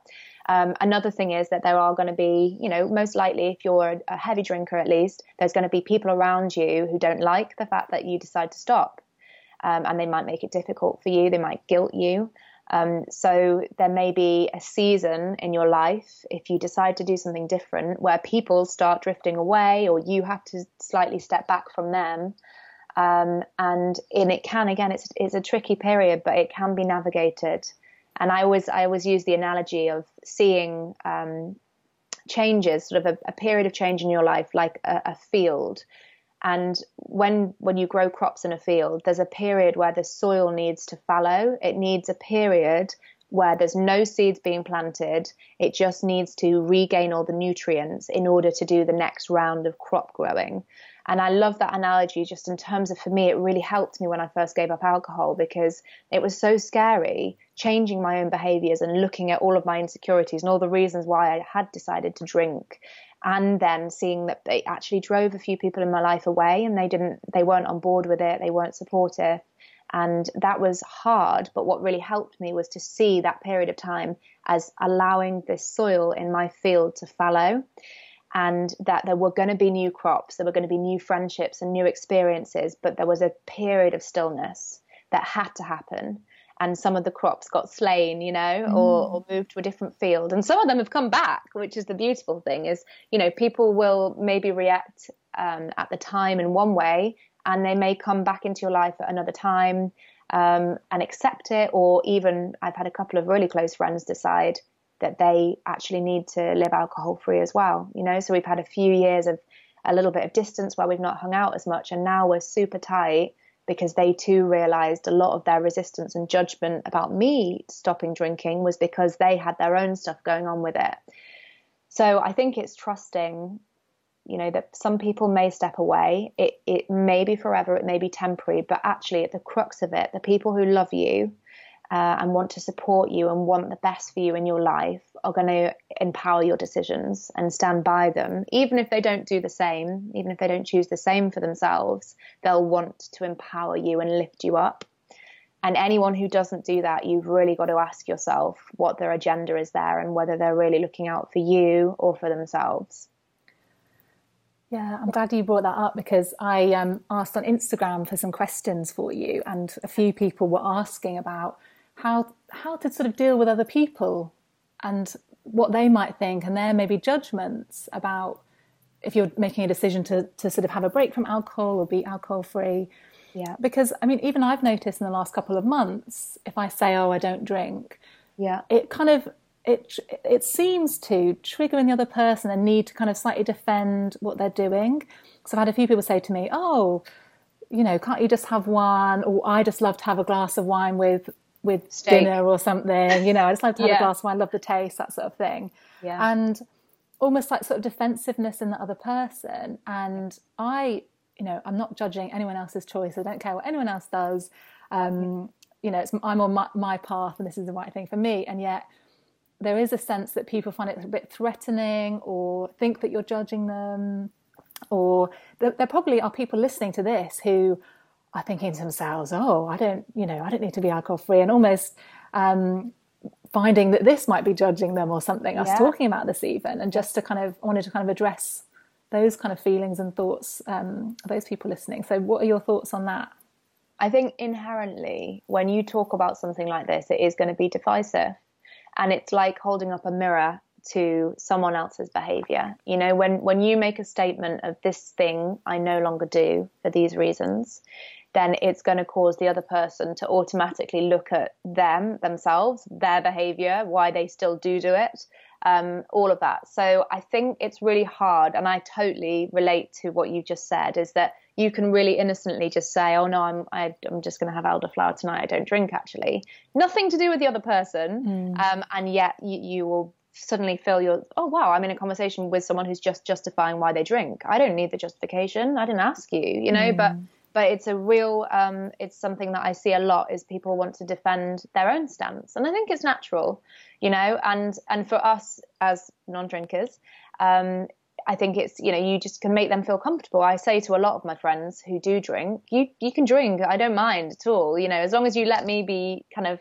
Um, another thing is that there are going to be, you know, most likely if you're a heavy drinker at least, there's going to be people around you who don't like the fact that you decide to stop um, and they might make it difficult for you. They might guilt you. Um, so there may be a season in your life if you decide to do something different where people start drifting away or you have to slightly step back from them. Um, and in it can again, it's it's a tricky period, but it can be navigated. And I always I always use the analogy of seeing um, changes, sort of a, a, period of change in your life, like a, a field and when when you grow crops in a field, there's a period where the soil needs to fallow. It needs a period where there's no seeds being planted. It just needs to regain all the nutrients in order to do the next round of crop growing. And I love that analogy just in terms of for me, it really helped me when I first gave up alcohol because it was so scary changing my own behaviors and looking at all of my insecurities and all the reasons why I had decided to drink and then seeing that they actually drove a few people in my life away and they didn't they weren't on board with it they weren't supportive. And that was hard but what really helped me was to see that period of time as allowing this soil in my field to fallow and that there were going to be new crops there were going to be new friendships and new experiences but there was a period of stillness that had to happen and some of the crops got slain, you know, mm. or, or, moved to a different field. And some of them have come back, which is the beautiful thing is, you know, people will maybe react um, at the time in one way and they may come back into your life at another time um, and accept it. Or even I've had a couple of really close friends decide that they actually need to live alcohol free as well, you know, so we've had a few years of a little bit of distance where we've not hung out as much and now we're super tight because they too realized a lot of their resistance and judgment about me stopping drinking was because they had their own stuff going on with it. So I think it's trusting, you know, that some people may step away. It it may be forever, it may be temporary, but actually at the crux of it, the people who love you uh, and want to support you and want the best for you in your life are going to empower your decisions and stand by them. Even if they don't do the same, even if they don't choose the same for themselves, they'll want to empower you and lift you up. And anyone who doesn't do that, you've really got to ask yourself what their agenda is there and whether they're really looking out for you or for themselves. Yeah, I'm glad you brought that up because I um, asked on Instagram for some questions for you, and a few people were asking about how how to sort of deal with other people and what they might think and their maybe judgments about if you're making a decision to to sort of have a break from alcohol or be alcohol free. Yeah. Because I mean, even I've noticed in the last couple of months, if I say, "Oh, I don't drink," yeah, it kind of it it seems to trigger in the other person a need to kind of slightly defend what they're doing. So I've had a few people say to me, "Oh, you know, can't you just have one?" Or I just love to have a glass of wine with with Steak. dinner or something. You know, I just like to have yeah. a glass of wine, I love the taste, that sort of thing. Yeah. And almost like sort of defensiveness in the other person. And I, you know, I'm not judging anyone else's choice. I don't care what anyone else does. Um, you know, it's, I'm on my, my path and this is the right thing for me. And yet there is a sense that people find it a bit threatening or think that you're judging them. Or there, there probably are people listening to this who are thinking to themselves, "Oh, I don't, you know, I don't need to be alcohol free," and almost um, finding that this might be judging them or something. Yeah. Us talking about this even, and just to kind of wanted to kind of address those kind of feelings and thoughts um, of those people listening. So, what are your thoughts on that? I think inherently, when you talk about something like this, it is going to be divisive, and it's like holding up a mirror to someone else's behavior. You know, when when you make a statement of this thing I no longer do for these reasons, then it's going to cause the other person to automatically look at them themselves, their behavior, why they still do do it, um, all of that. So I think it's really hard, and I totally relate to what you just said. Is that you can really innocently just say, "Oh no, I'm I, am i am just going to have elderflower tonight. I don't drink." Actually, nothing to do with the other person, mm. um, and yet you, you will suddenly feel you're oh wow i'm in a conversation with someone who's just justifying why they drink i don't need the justification i didn't ask you you know mm. but but it's a real um, it's something that i see a lot is people want to defend their own stance and i think it's natural you know and and for us as non-drinkers um, I think it's you know you just can make them feel comfortable. I say to a lot of my friends who do drink, you you can drink. I don't mind at all. You know, as long as you let me be kind of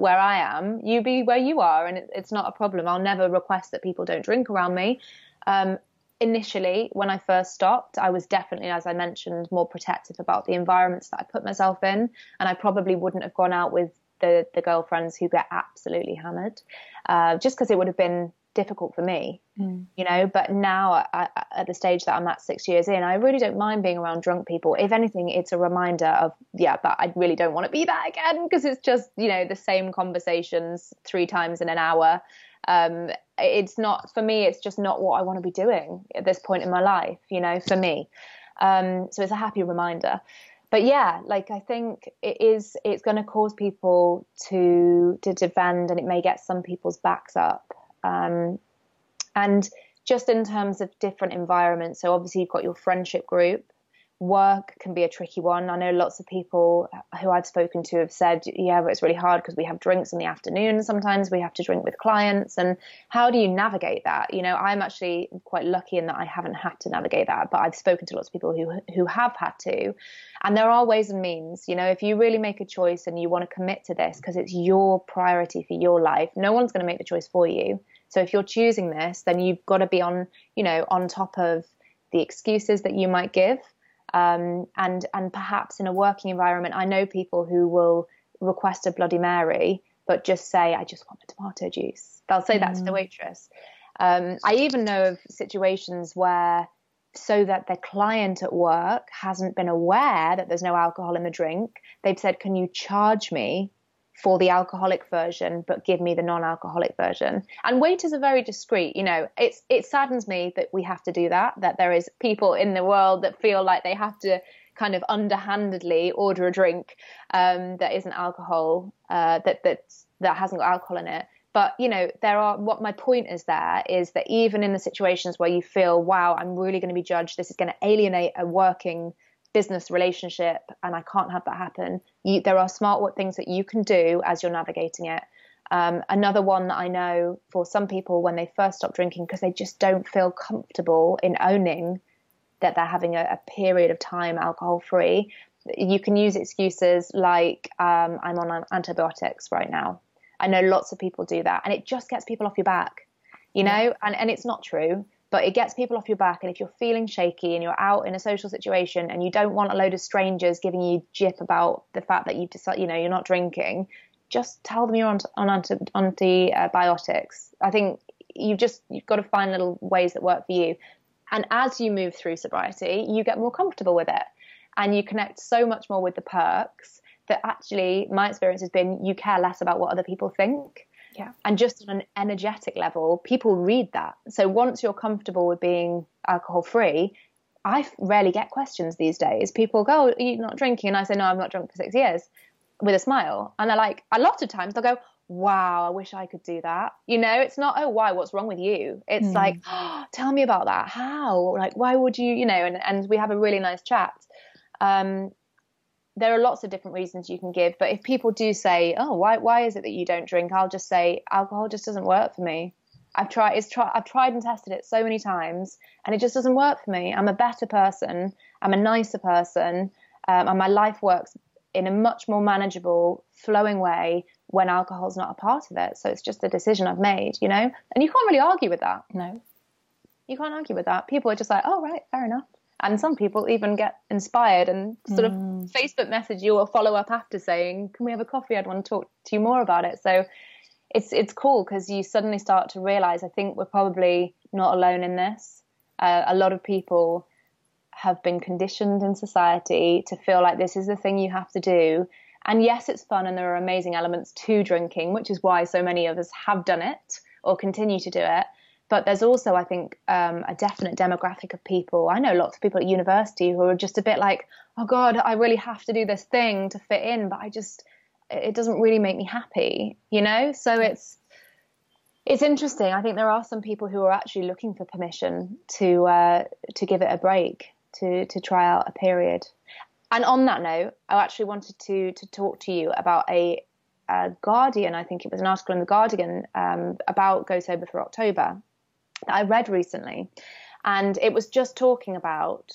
where I am, you be where you are, and it, it's not a problem. I'll never request that people don't drink around me. Um, initially, when I first stopped, I was definitely, as I mentioned, more protective about the environments that I put myself in, and I probably wouldn't have gone out with the the girlfriends who get absolutely hammered, uh, just because it would have been difficult for me, mm. you know. But now, I, at the stage that I'm at six years in, I really don't mind being around drunk people. If anything, it's a reminder of, yeah, but I really don't want to be that again because it's just, you know, the same conversations three times in an hour. Um, it's not, for me, it's just not what I want to be doing at this point in my life, you know, for me. Um, so it's a happy reminder but yeah, like I think it is. It's going to cause people to to defend, and it may get some people's backs up. Um, and just in terms of different environments, so obviously you've got your friendship group. Work can be a tricky one. I know lots of people who I've spoken to have said, yeah, but it's really hard because we have drinks in the afternoon. Sometimes we have to drink with clients. And how do you navigate that? You know, I'm actually quite lucky in that I haven't had to navigate that, but I've spoken to lots of people who, who have had to. And there are ways and means. You know, if you really make a choice and you want to commit to this because it's your priority for your life, no one's going to make the choice for you. So if you're choosing this, then you've got to be on, you know, on top of the excuses that you might give. Um, and and perhaps in a working environment, I know people who will request a Bloody Mary, but just say, "I just want a tomato juice." They'll say mm. that to the mm. waitress. Um, I even know of situations where, so that the client at work hasn't been aware that there's no alcohol in the drink, they've said, "Can you charge me for the alcoholic version, but give me the non-alcoholic version. And waiters are very discreet. You know, it's it saddens me that we have to do that. That there is people in the world that feel like they have to kind of underhandedly order a drink um, that isn't alcohol, uh, that that that hasn't got alcohol in it. But you know, there are. What my point is there is that even in the situations where you feel, wow, I'm really going to be judged. This is going to alienate a working business relationship and I can't have that happen. You, there are smart things that you can do as you're navigating it. Um, another one that I know for some people when they first stop drinking because they just don't feel comfortable in owning that they're having a, a period of time alcohol free. You can use excuses like um, I'm on antibiotics right now. I know lots of people do that, and it just gets people off your back, you know. Yeah. And and it's not true but it gets people off your back. And if you're feeling shaky and you're out in a social situation and you don't want a load of strangers giving you jip about the fact that you've decided, you know, you're not drinking, just tell them you're on, on anti, antibiotics. I think you've just you've got to find little ways that work for you. And as you move through sobriety, you get more comfortable with it, and you connect so much more with the perks that actually my experience has been you care less about what other people think yeah. And just on an energetic level, people read that. So once you're comfortable with being alcohol free, I rarely get questions these days. People go, oh, You're not drinking? And I say, No, I'm not drunk for six years with a smile. And they're like, A lot of times they'll go, Wow, I wish I could do that. You know, it's not, Oh, why? What's wrong with you? It's mm. like, oh, Tell me about that. How? Like, why would you, you know, and, and we have a really nice chat. Um, there are lots of different reasons you can give, but if people do say, "Oh, why why is it that you don't drink?" I'll just say, "Alcohol just doesn't work for me. I've tried it's try I've tried and tested it so many times, and it just doesn't work for me. I'm a better person. I'm a nicer person, um, and my life works in a much more manageable, flowing way when alcohol's not a part of it. So it's just a decision I've made, you know. And you can't really argue with that. No, you can't argue with that. People are just like, "Oh, right, fair enough." And some people even get inspired and sort of mm. Facebook message you or follow up after saying, "Can we have a coffee? I'd want to talk to you more about it." So it's it's cool because you suddenly start to realize. I think we're probably not alone in this. Uh, a lot of people have been conditioned in society to feel like this is the thing you have to do. And yes, it's fun and there are amazing elements to drinking, which is why so many of us have done it or continue to do it. But there's also, I think, um, a definite demographic of people. I know lots of people at university who are just a bit like, oh God, I really have to do this thing to fit in, but I just, it doesn't really make me happy, you know? So it's, it's interesting. I think there are some people who are actually looking for permission to uh, to give it a break, to to try out a period. And on that note, I actually wanted to to talk to you about a, a Guardian. I think it was an article in the Guardian um, about Go Sober for October that I read recently, and it was just talking about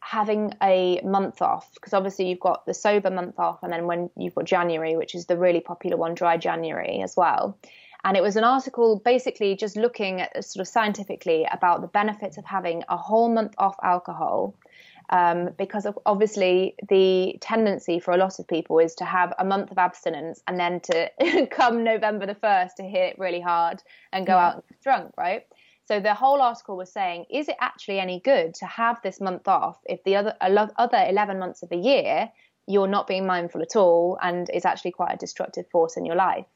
having a month off because obviously you've got the sober month off, and then when you've got January, which is the really popular one, dry January as well. And it was an article basically just looking at sort of scientifically about the benefits of having a whole month off alcohol. Um, because of obviously the tendency for a lot of people is to have a month of abstinence and then to come November the 1st to hit it really hard and go yeah. out drunk, right? So the whole article was saying, is it actually any good to have this month off if the other other 11 months of the year you're not being mindful at all and is actually quite a destructive force in your life?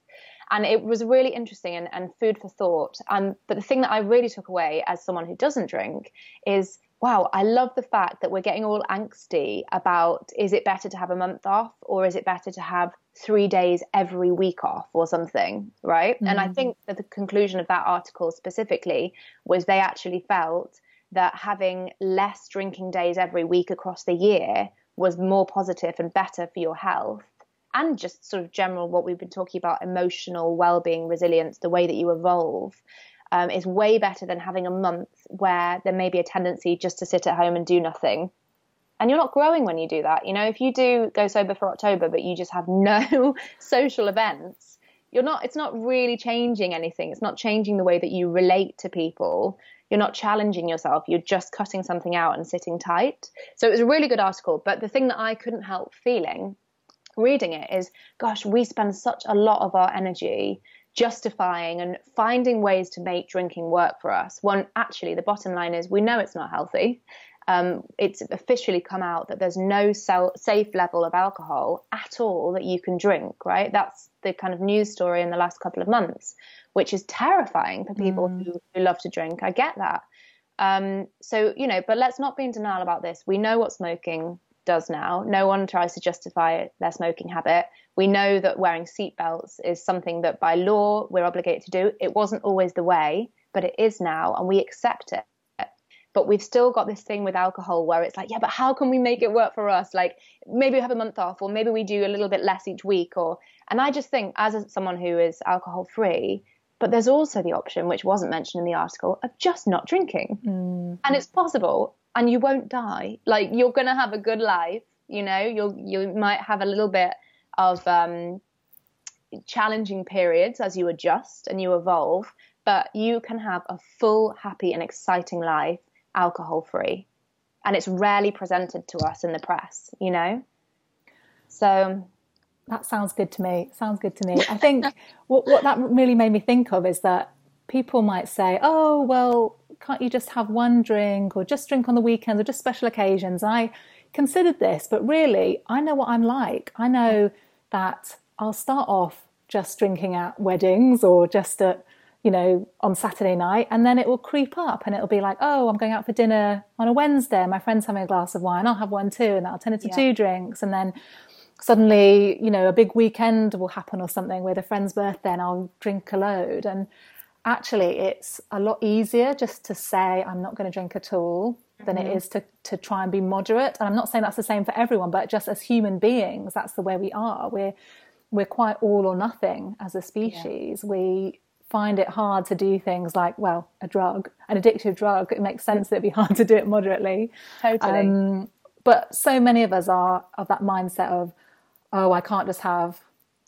and it was really interesting and, and food for thought. Um, but the thing that I really took away as someone who doesn't drink is wow, I love the fact that we're getting all angsty about is it better to have a month off or is it better to have three days every week off or something, right? Mm-hmm. And I mm. think that the conclusion of that article specifically was they actually felt that having less drinking days every week across the year was more positive and better for your health and just sort of general what we've been talking about emotional well-being resilience the way that you evolve um, is way better than having a month where there may be a tendency just to sit at home and do nothing. And you're not growing when you do that. You know if you do go sober for october but you just have no social events you're not it's not really changing anything. It's not changing the way that you relate to people. You're not challenging yourself. You're just cutting something out and sitting tight. So it was a really good article but the thing that i couldn't help feeling reading it is gosh, we spend such a lot of our energy justifying and finding ways to make drinking work for us. When actually, the bottom line is we know it's not healthy. Um, it's officially come out that there's no safe level of alcohol at all that you can drink, right? That's the kind of news story in the last couple of months, which is terrifying for people mm. who, who, love to drink. I get that. Um, so, you know, but let's not be in denial about this. We know what smoking does now. No one tries to justify their smoking habit. We know that wearing seatbelts is something that by law we're obligated to do. It wasn't always the way, but it is now, and we accept it. But we've still got this thing with alcohol where it's like, yeah, but how can we make it work for us? Like maybe we have a month off, or maybe we do a little bit less each week, or and I just think as a, someone who is alcohol free, but there's also the option, which wasn't mentioned in the article, of just not drinking. Mm. And it's possible and you won't die. Like you're gonna have a good life. You know, you'll you might have a little bit of um, challenging periods as you adjust and you evolve, but you can have a full, happy, and exciting life alcohol free. And it's rarely presented to us in the press, you know? So that sounds good to me. Sounds good to me. I think what, what that really made me think of is that people might say, oh, well, can't you just have one drink or just drink on the weekends or just special occasions? I considered this, but really, I know what I'm like. I know that I'll start off just drinking at weddings or just at, you know, on Saturday night, and then it will creep up and it'll be like, oh, I'm going out for dinner on a Wednesday. My friend's having a glass of wine. I'll have one too, and that'll turn into yeah. two drinks. And then suddenly, you know, a big weekend will happen or something with a friend's birthday, and I'll drink a load. And actually it's a lot easier just to say I'm not going to drink at all than mm-hmm. it is to, to try and be moderate. And I'm not saying that's the same for everyone, but just as human beings, that's the way we are. We're we're quite all or nothing as a species. Yeah. We find it hard to do things like, well, a drug, an addictive drug. It makes sense that it'd be hard to do it moderately. Totally. Um, but so many of us are of that mindset of, oh, I can't just have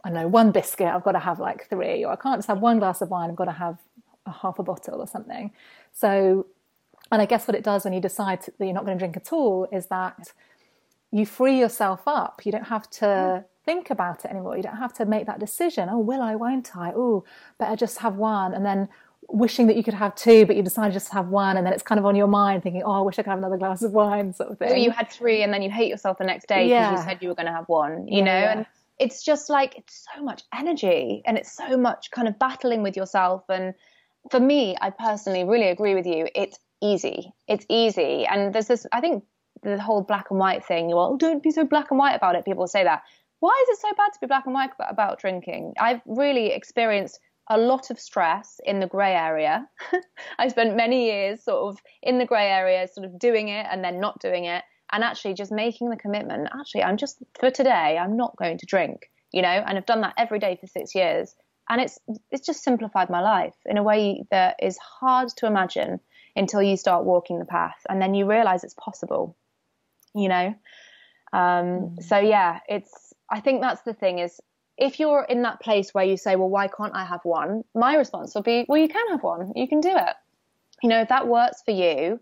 I know one biscuit, I've got to have like three, or I can't just have one glass of wine, I've got to have a half a bottle or something. So, and I guess what it does when you decide that you're not going to drink at all is that you free yourself up. You don't have to think about it anymore. You don't have to make that decision. Oh, will I, won't I? Oh, better just have one. And then wishing that you could have two, but you decide just to have one, and then it's kind of on your mind thinking, "Oh, I wish I could have another glass of wine," sort of thing. Or you had three, and then you hate yourself the next day because yeah. you said you were going to have one. You yeah, know, yeah. and it's just like it's so much energy and it's so much kind of battling with yourself and for me i personally really agree with you it's easy. It's easy. And there's this i think the whole black and white thing well don't be so black and white about it. People say that. Why is it so bad to be black and white about drinking? I've really experienced a lot of stress in the grey area. I spent many years sort of in the grey area, sort of doing it and then not doing it, and actually just making the commitment. Actually, I'm just for today, I'm not going to drink, you know, and I've done that every day for six years, and it's it's just simplified my life in a way that is hard to imagine until you start walking the path, and then you realize it's possible, you know. Um, mm. So yeah, it's I think that's the thing is if you're in that place where you say, well, why can't I have one? My response will be, well, you can have one. You can do it. You know, if that works for you,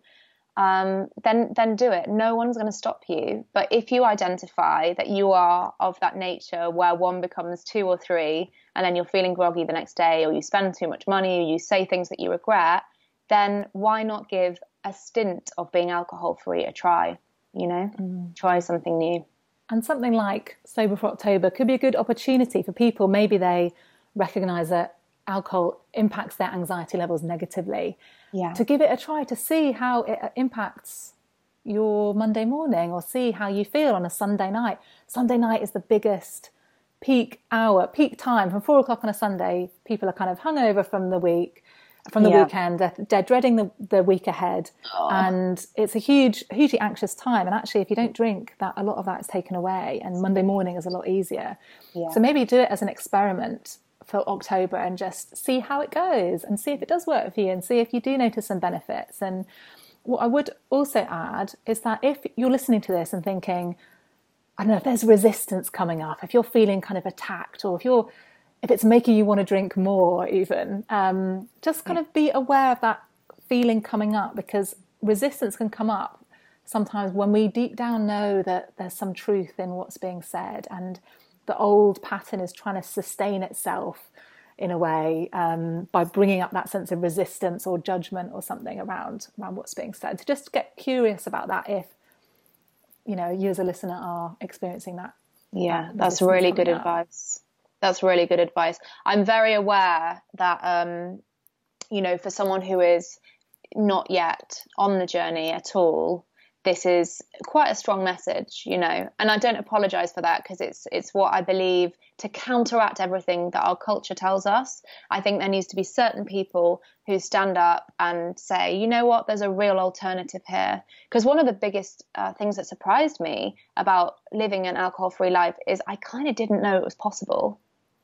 um, then then do it. No one's going to stop you. But if you identify that you are of that nature where one becomes two or three, and then you're feeling groggy the next day, or you spend too much money, or you say things that you regret, then why not give a stint of being alcohol free a try? You know, mm. try something new. And something like Sober for October could be a good opportunity for people. Maybe they recognize that alcohol impacts their anxiety levels negatively. Yeah. To give it a try to see how it impacts your Monday morning or see how you feel on a Sunday night. Sunday night is the biggest peak hour, peak time from four o'clock on a Sunday. People are kind of hungover from the week from the yeah. weekend. They're, they're, dreading the, the week ahead, oh. and it's a huge, hugely anxious time. And actually, if you don't drink, that a lot of that is taken away, and Monday morning is a lot easier. Yeah. So maybe do it as an experiment for October and just see how it goes, and see if it does work for you, and see if you do notice some benefits. And what I would also add is that if you're listening to this and thinking, I don't know if there's resistance coming up, if you're feeling kind of attacked, or if you're if it's making you want to drink more, even, um, just kind of be aware of that feeling coming up because resistance can come up sometimes when we deep down know that there's some truth in what's being said and the old pattern is trying to sustain itself in a way um, by bringing up that sense of resistance or judgment or something around around what's being said. To just get curious about that if you know you as a listener are experiencing that. Yeah, that's really good advice that's really good advice. I'm very aware that, um, you know, for someone who is not yet on the journey at all, this is quite a strong message, you know, and I don't apologize for that because it's it's what I believe to counteract everything that our culture tells us. I think there needs to be certain people who stand up and say, you know what, there's a real alternative here. Because one of the biggest uh, things that surprised me about living an alcohol-free life is I kind of didn't know it was possible.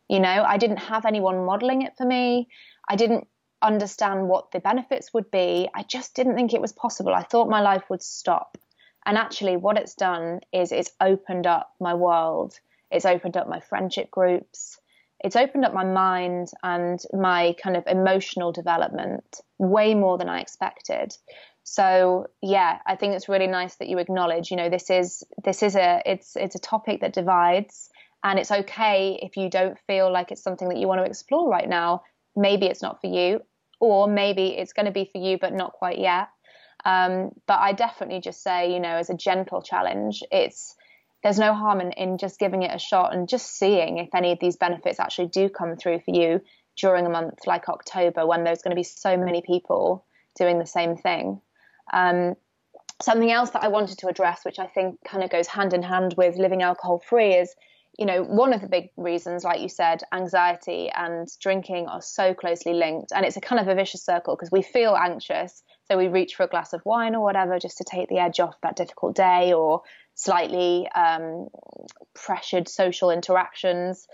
You know, I didn't have anyone modeling it for me. I didn't understand what the benefits would be. I just didn't think it was possible. I thought my life would stop. And actually, what it's done is it's opened up my world, it's opened up my friendship groups, it's opened up my mind and my kind of emotional development way more than I expected. So yeah, I think it's really nice that you acknowledge, you know, this is this is a it's it's a topic that divides and it's okay if you don't feel like it's something that you want to explore right now. Maybe it's not for you, or maybe it's going to be for you, but not quite yet. Um, but I definitely just say, you know, as a gentle challenge, it's there's no harm in, in just giving it a shot and just seeing if any of these benefits actually do come through for you during a month like October when there's going to be so many people doing the same thing. Um, something else that I wanted to address, which I think kind of goes hand in hand with living alcohol free, is you know, one of the big reasons, like you said, anxiety and drinking are so closely linked. And it's a kind of a vicious circle because we feel anxious. So we reach for a glass of wine or whatever just to take the edge off that difficult day or slightly um, pressured social interactions.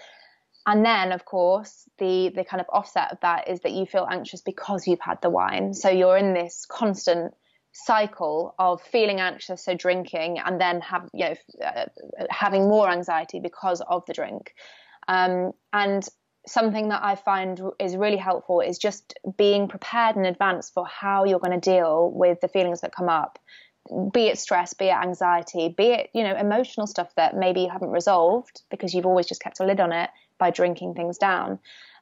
And then, of course, the, the kind of offset of that is that you feel anxious because you've had the wine. So you're in this constant cycle of feeling anxious, so drinking, and then have you know uh, having more anxiety because of the drink. Um, and something that I find is really helpful is just being prepared in advance for how you're going to deal with the feelings that come up. Be it stress, be it anxiety, be it you know emotional stuff that maybe you haven't resolved because you've always just kept a lid on it by drinking things down.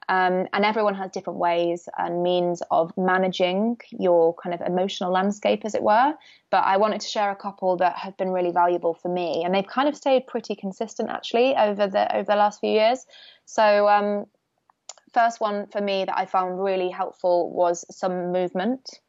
Um, and everyone has different ways and means of managing your kind of emotional landscape, as it were. But I wanted to share a couple that have been really valuable for me, and they've kind of stayed pretty consistent actually over the over the last few years. So, um, first one for me that I found really helpful was some movement.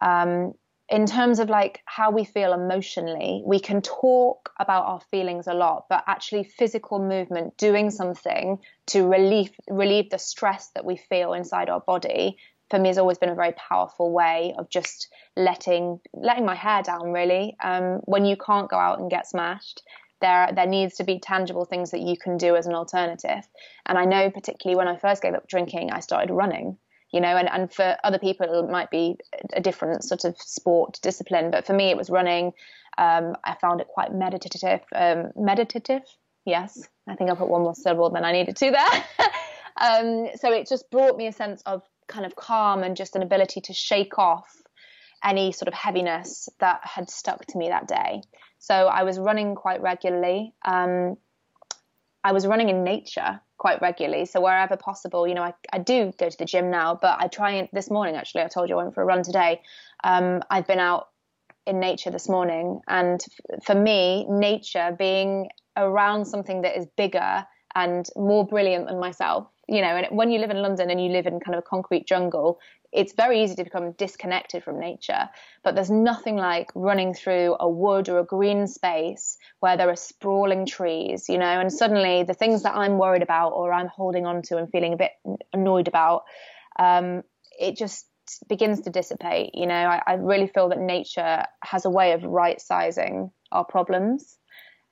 Um, in terms of like how we feel emotionally, we can talk about our feelings a lot, but actually physical movement, doing something to relieve relieve the stress that we feel inside our body, for me has always been a very powerful way of just letting letting my hair down. Really, um, when you can't go out and get smashed, there there needs to be tangible things that you can do as an alternative. And I know particularly when I first gave up drinking, I started running you know, and, and for other people it might be a different sort of sport discipline. But for me, it was running. Um, I found it quite meditative. Um, meditative, yes. I think I put one more syllable than I needed to there. um, so it just brought me a sense of kind of calm and just an ability to shake off any sort of heaviness that had stuck to me that day. So I was running quite regularly. Um, I was running in nature quite regularly. So wherever possible, you know, I, I do go to the gym now, but I try and this morning actually, I told you I went for a run today. Um, I've been out in nature this morning, and f- for me, nature being around something that is bigger and more brilliant than myself, you know, and when you live in London and you live in kind of a concrete jungle, it's very easy to become disconnected from nature, but there's nothing like running through a wood or a green space where there are sprawling trees, you know, and suddenly the things that I'm worried about or I'm holding on to and feeling a bit annoyed about, um, it just begins to dissipate. You know, I, I really feel that nature has a way of right sizing our problems.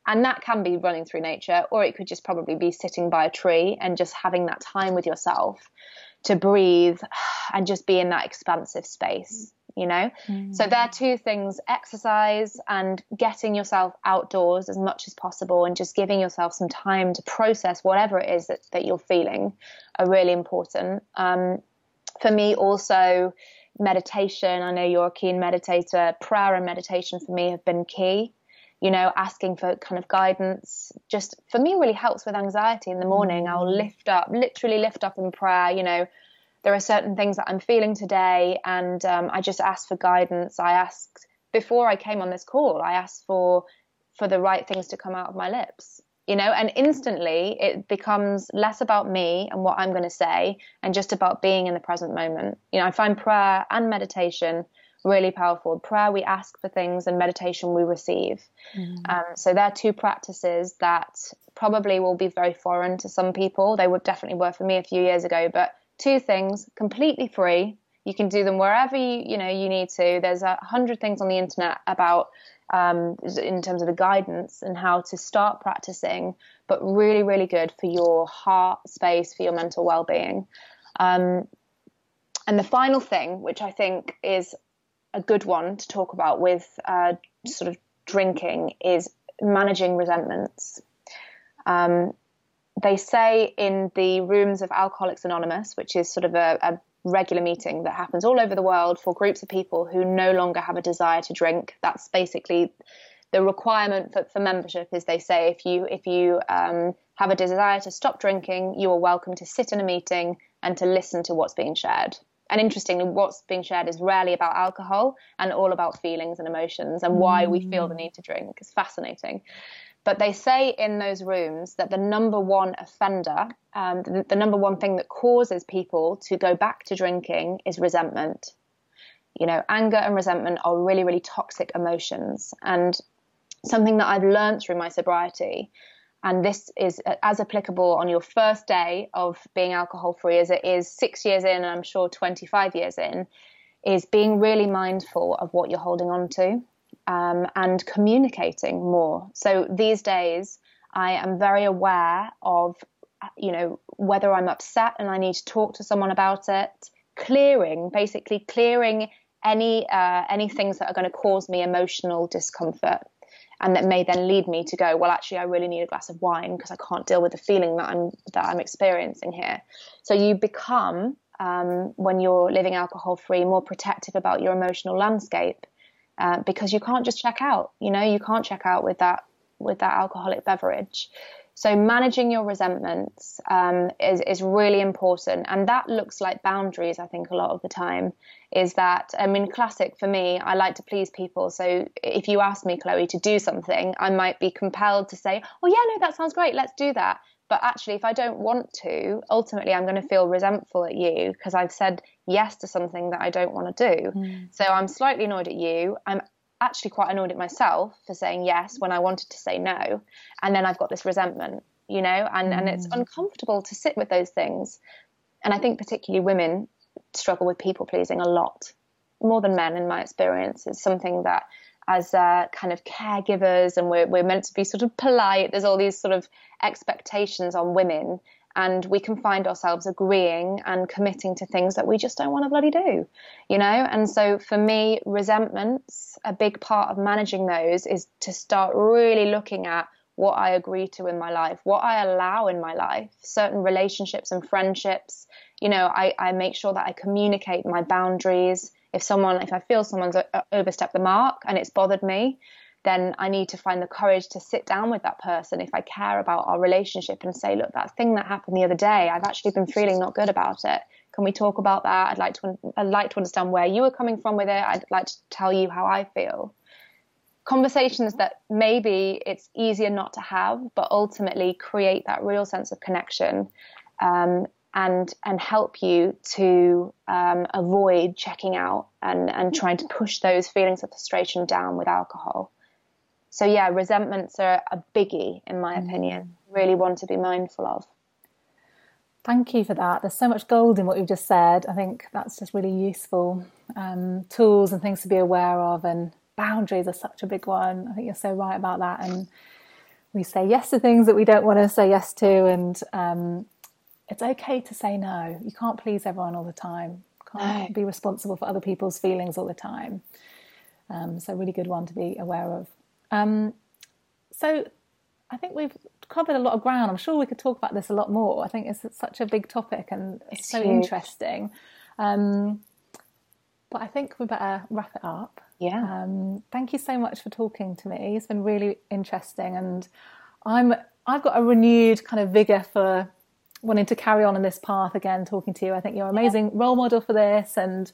And that can be running through nature, or it could just probably be sitting by a tree and just having that time with yourself to breathe and just be in that expansive space you know? Mm. so there are two things exercise and getting yourself outdoors as much as possible and just giving yourself some time to process whatever it is that, that you're feeling are really important. Um, for me also meditation. I know you're a keen meditator. Prayer and meditation for me have been key you know, asking for kind of guidance just for me really helps with anxiety in the morning. I'll mm. lift up, literally lift up in prayer, you know, there are certain things that I'm feeling today, and um, I just ask for guidance. I asked before I came on this call, I asked for for the right things to come out of my lips, you know, and instantly it becomes less about me and what I'm going to say, and just about being in the present moment. You know, I find prayer and meditation really powerful. Prayer, we ask for things, and meditation, we receive. Mm. Um, so they're two practices that probably will be very foreign to some people. They would definitely were for me a few years ago, but two things completely free. You can do them wherever you you know you need to. There's a hundred things on the internet about um, in terms of the guidance and how to start practicing, but really, really good for your heart space, for your mental well being. Um, and the final thing, which I think is a good one to talk about with uh, sort of drinking is managing resentments. Um, they say in the rooms of Alcoholics Anonymous, which is sort of a, a regular meeting that happens all over the world for groups of people who no longer have a desire to drink. That's basically the requirement for, for membership. Is they say if you if you um, have a desire to stop drinking, you are welcome to sit in a meeting and to listen to what's being shared. And interestingly, what's being shared is rarely about alcohol and all about feelings and emotions and why we feel the mm. need to drink. It's fascinating. But they say in those rooms that the number one offender, um, the, the number one thing that causes people to go back to drinking is resentment. You know, anger and resentment are really, really toxic emotions. And something that I've learned through my sobriety and this is as applicable on your first day of being alcohol free as it is six years in, and I'm sure 25 years in, is being really mindful of what you're holding on to um, and communicating more. So these days, I am very aware of, you know, whether I'm upset and I need to talk to someone about it, clearing, basically clearing any uh, any things that are going to cause me emotional discomfort and that may then lead me to go well actually i really need a glass of wine because i can't deal with the feeling that i'm that i'm experiencing here. So you become um, when you're living alcohol free more protective about your emotional landscape uh, because you can't just check out you know? You can't check out with that with that alcoholic beverage So managing your resentments um, is is really important, and that looks like boundaries. I think a lot of the time is that I mean, classic for me. I like to please people, so if you ask me, Chloe, to do something, I might be compelled to say, "Oh yeah, no, that sounds great. Let's do that." But actually, if I don't want to, ultimately, I'm going to feel resentful at you because I've said yes to something that I don't want to do. Mm. So I'm slightly annoyed at you. I'm actually quite annoyed at myself for saying yes when I wanted to say no. And then I've got this resentment, you know, and, mm. and it's mm. uncomfortable to sit with those things. And I think particularly women struggle with people pleasing a lot, more than men in my experience. It's something that as uh, kind of caregivers and we're, we're meant to be sort of polite. There's all these sort of expectations on women and we can find ourselves agreeing and committing to things that we just don't want to bloody do, you know? And so for me, resentments, a big part of managing those is to start really looking at what I agree to in my life, what I allow in my life, certain relationships and friendships. You know, I, I make sure that I communicate my boundaries. If someone, if I feel someone's uh, overstepped the mark and it's bothered me, then I need to find the courage to sit down with that person if I care about our relationship and say, look, that thing that happened the other day, I've actually been feeling not good about it. Can we talk about that? I'd like to I'd like to understand where you were coming from with it. I'd like to tell you how I feel. Conversations that maybe it's easier not to have, but ultimately create that real sense of connection um, and and help you to um, avoid checking out and and trying to push those feelings of frustration down with alcohol so yeah, resentments are a biggie in my mm. opinion. Really want to be mindful of. Thank you for that. There's so much gold in what you've just said. I think that's just really useful um, tools and things to be aware of. And boundaries are such a big one. I think you're so right about that. And we say yes to things that we don't want to say yes to. And um, it's okay to say no. You can't please everyone all the time. Can't no. be responsible for other people's feelings all the time. Um, so, really good one to be aware of. Um, so I think we've covered a lot of ground. I'm sure we could talk about this a lot more. I think it's such a big topic and it's so huge. interesting. Um, but I think we better wrap it up. Yeah. Um, thank you so much for talking to me. It's been really interesting, and I'm I've got a renewed kind of vigor for wanting to carry on in this path again. Talking to you, I think you're an amazing yeah. role model for this, and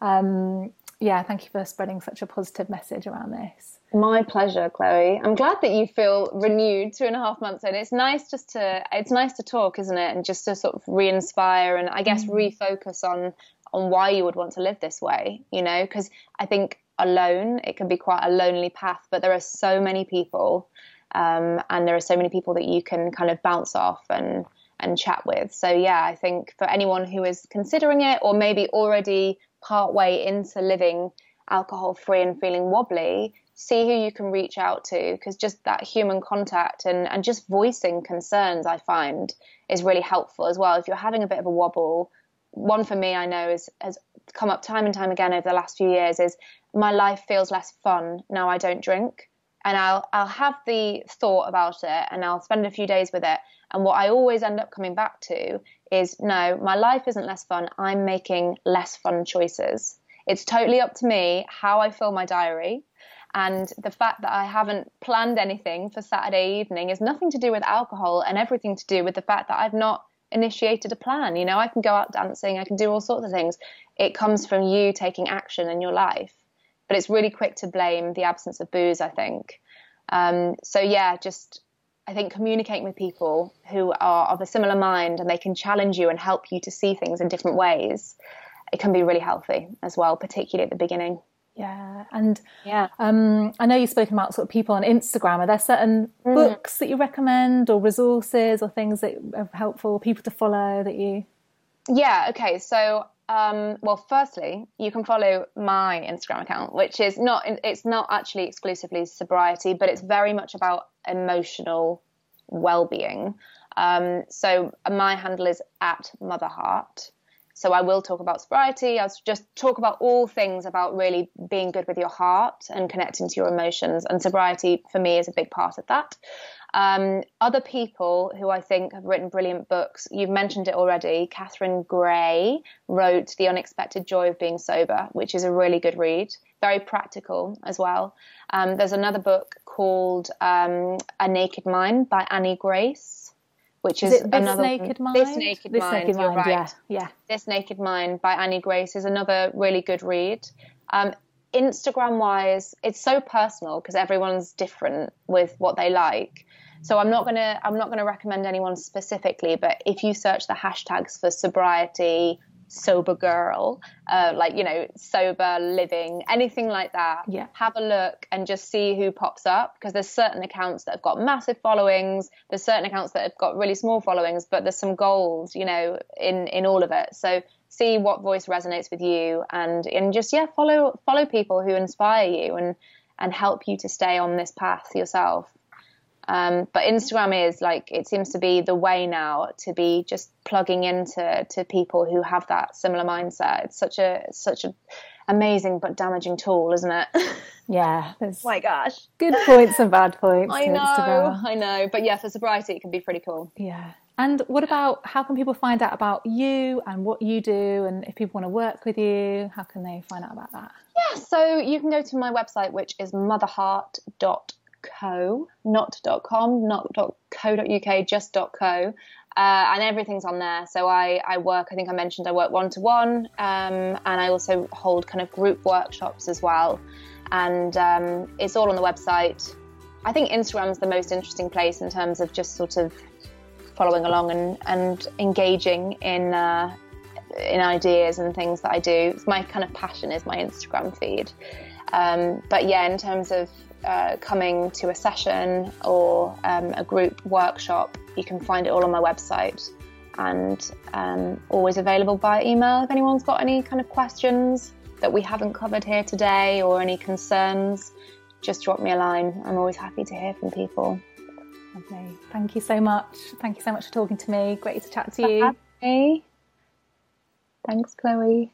um, yeah, thank you for spreading such a positive message around this. My pleasure, Chloe. I'm glad that you feel renewed two and a half months in. It's nice just to it's nice to talk, isn't it? And just to sort of re-inspire and I guess mm. refocus on on why you would want to live this way. You know, because I think alone it can be quite a lonely path, but there are so many people, um, and there are so many people that you can kind of bounce off and and chat with. So yeah, I think for anyone who is considering it or maybe already part way into living alcohol free and feeling wobbly, see who you can reach out to because just that human contact and, and just voicing concerns I find is really helpful as well. If you're having a bit of a wobble, one for me I know is has come up time and time again over the last few years is my life feels less fun now I don't drink. And I'll I'll have the thought about it and I'll spend a few days with it. And what I always end up coming back to is no, my life isn't less fun. I'm making less fun choices. It's totally up to me how I fill my diary. And the fact that I haven't planned anything for Saturday evening is nothing to do with alcohol and everything to do with the fact that I've not initiated a plan. You know, I can go out dancing, I can do all sorts of things. It comes from you taking action in your life. But it's really quick to blame the absence of booze, I think. Um, so, yeah, just I think communicating with people who are of a similar mind and they can challenge you and help you to see things in different ways, it can be really healthy as well, particularly at the beginning. Yeah, and yeah, um, I know you've spoken about sort of people on Instagram. Are there certain mm. books that you recommend, or resources, or things that are helpful people to follow that you? Yeah. Okay. So, um, well, firstly, you can follow my Instagram account, which is not it's not actually exclusively sobriety, but it's very much about emotional well-being. Um, so my handle is at Motherheart, So I will talk about sobriety. I'll just talk about all things about really being good with your heart and connecting to your emotions. And sobriety for me is a big part of that. Um, other people who I think have written brilliant books, you've mentioned it already. Catherine Gray wrote The Unexpected Joy of Being Sober, which is a really good read, very practical as well. Um, there's another book called um, A Naked Mind by Annie Grace which is, is another naked mind. This Naked this Mind. Naked mind, right. Yeah, yeah. This Naked Mind by Annie Grace is another really good read. Um, Instagram wise, it's so personal because everyone's different with what they like. So I'm not gonna I'm not gonna recommend anyone specifically, but if you search the hashtags for sobriety, sober girl, uh, like, you know, sober living, anything like that. Yeah. Have a look and just see who pops up because there's certain accounts that have got massive followings. There's certain accounts that have got really small followings, but there's some gold, you know, in, in all of it. So see what voice resonates with you and, and just, yeah, follow, follow people who inspire you and, and help you to stay on this path yourself. Um, but Instagram is like it seems to be the way now to be just plugging into to people who have that similar mindset. It's such a such a amazing but damaging tool, isn't it? Yeah, My gosh, good points and bad points. I know, Instagram. I know. But yeah, for sobriety, it can be pretty cool. Yeah. And what about how can people find out about you and what you do? And if people want to work with you, how can they find out about that? Yeah, so you can go to my website, which is motherheart.co, not dot .com, not .co.uk, just dot .co. Uh, and everything's on there. So I, I work, I think I mentioned I work one to one, and I also hold kind of group workshops as well. And um, it's all on the website. I think Instagram's the most interesting place in terms of just sort of following along and, and engaging in uh, in ideas and things that I do. It's my kind of passion is my Instagram feed. Um, but yeah, in terms of uh, coming to a session or um, a group workshop, you can find it all on my website and um, always available by email if anyone's got any kind of questions that we haven't covered here today or any concerns. Just drop me a line. I'm always happy to hear from people. Lovely. Thank you so much. Thank you so much for talking to me. Great to chat to you. Thanks, Chloe.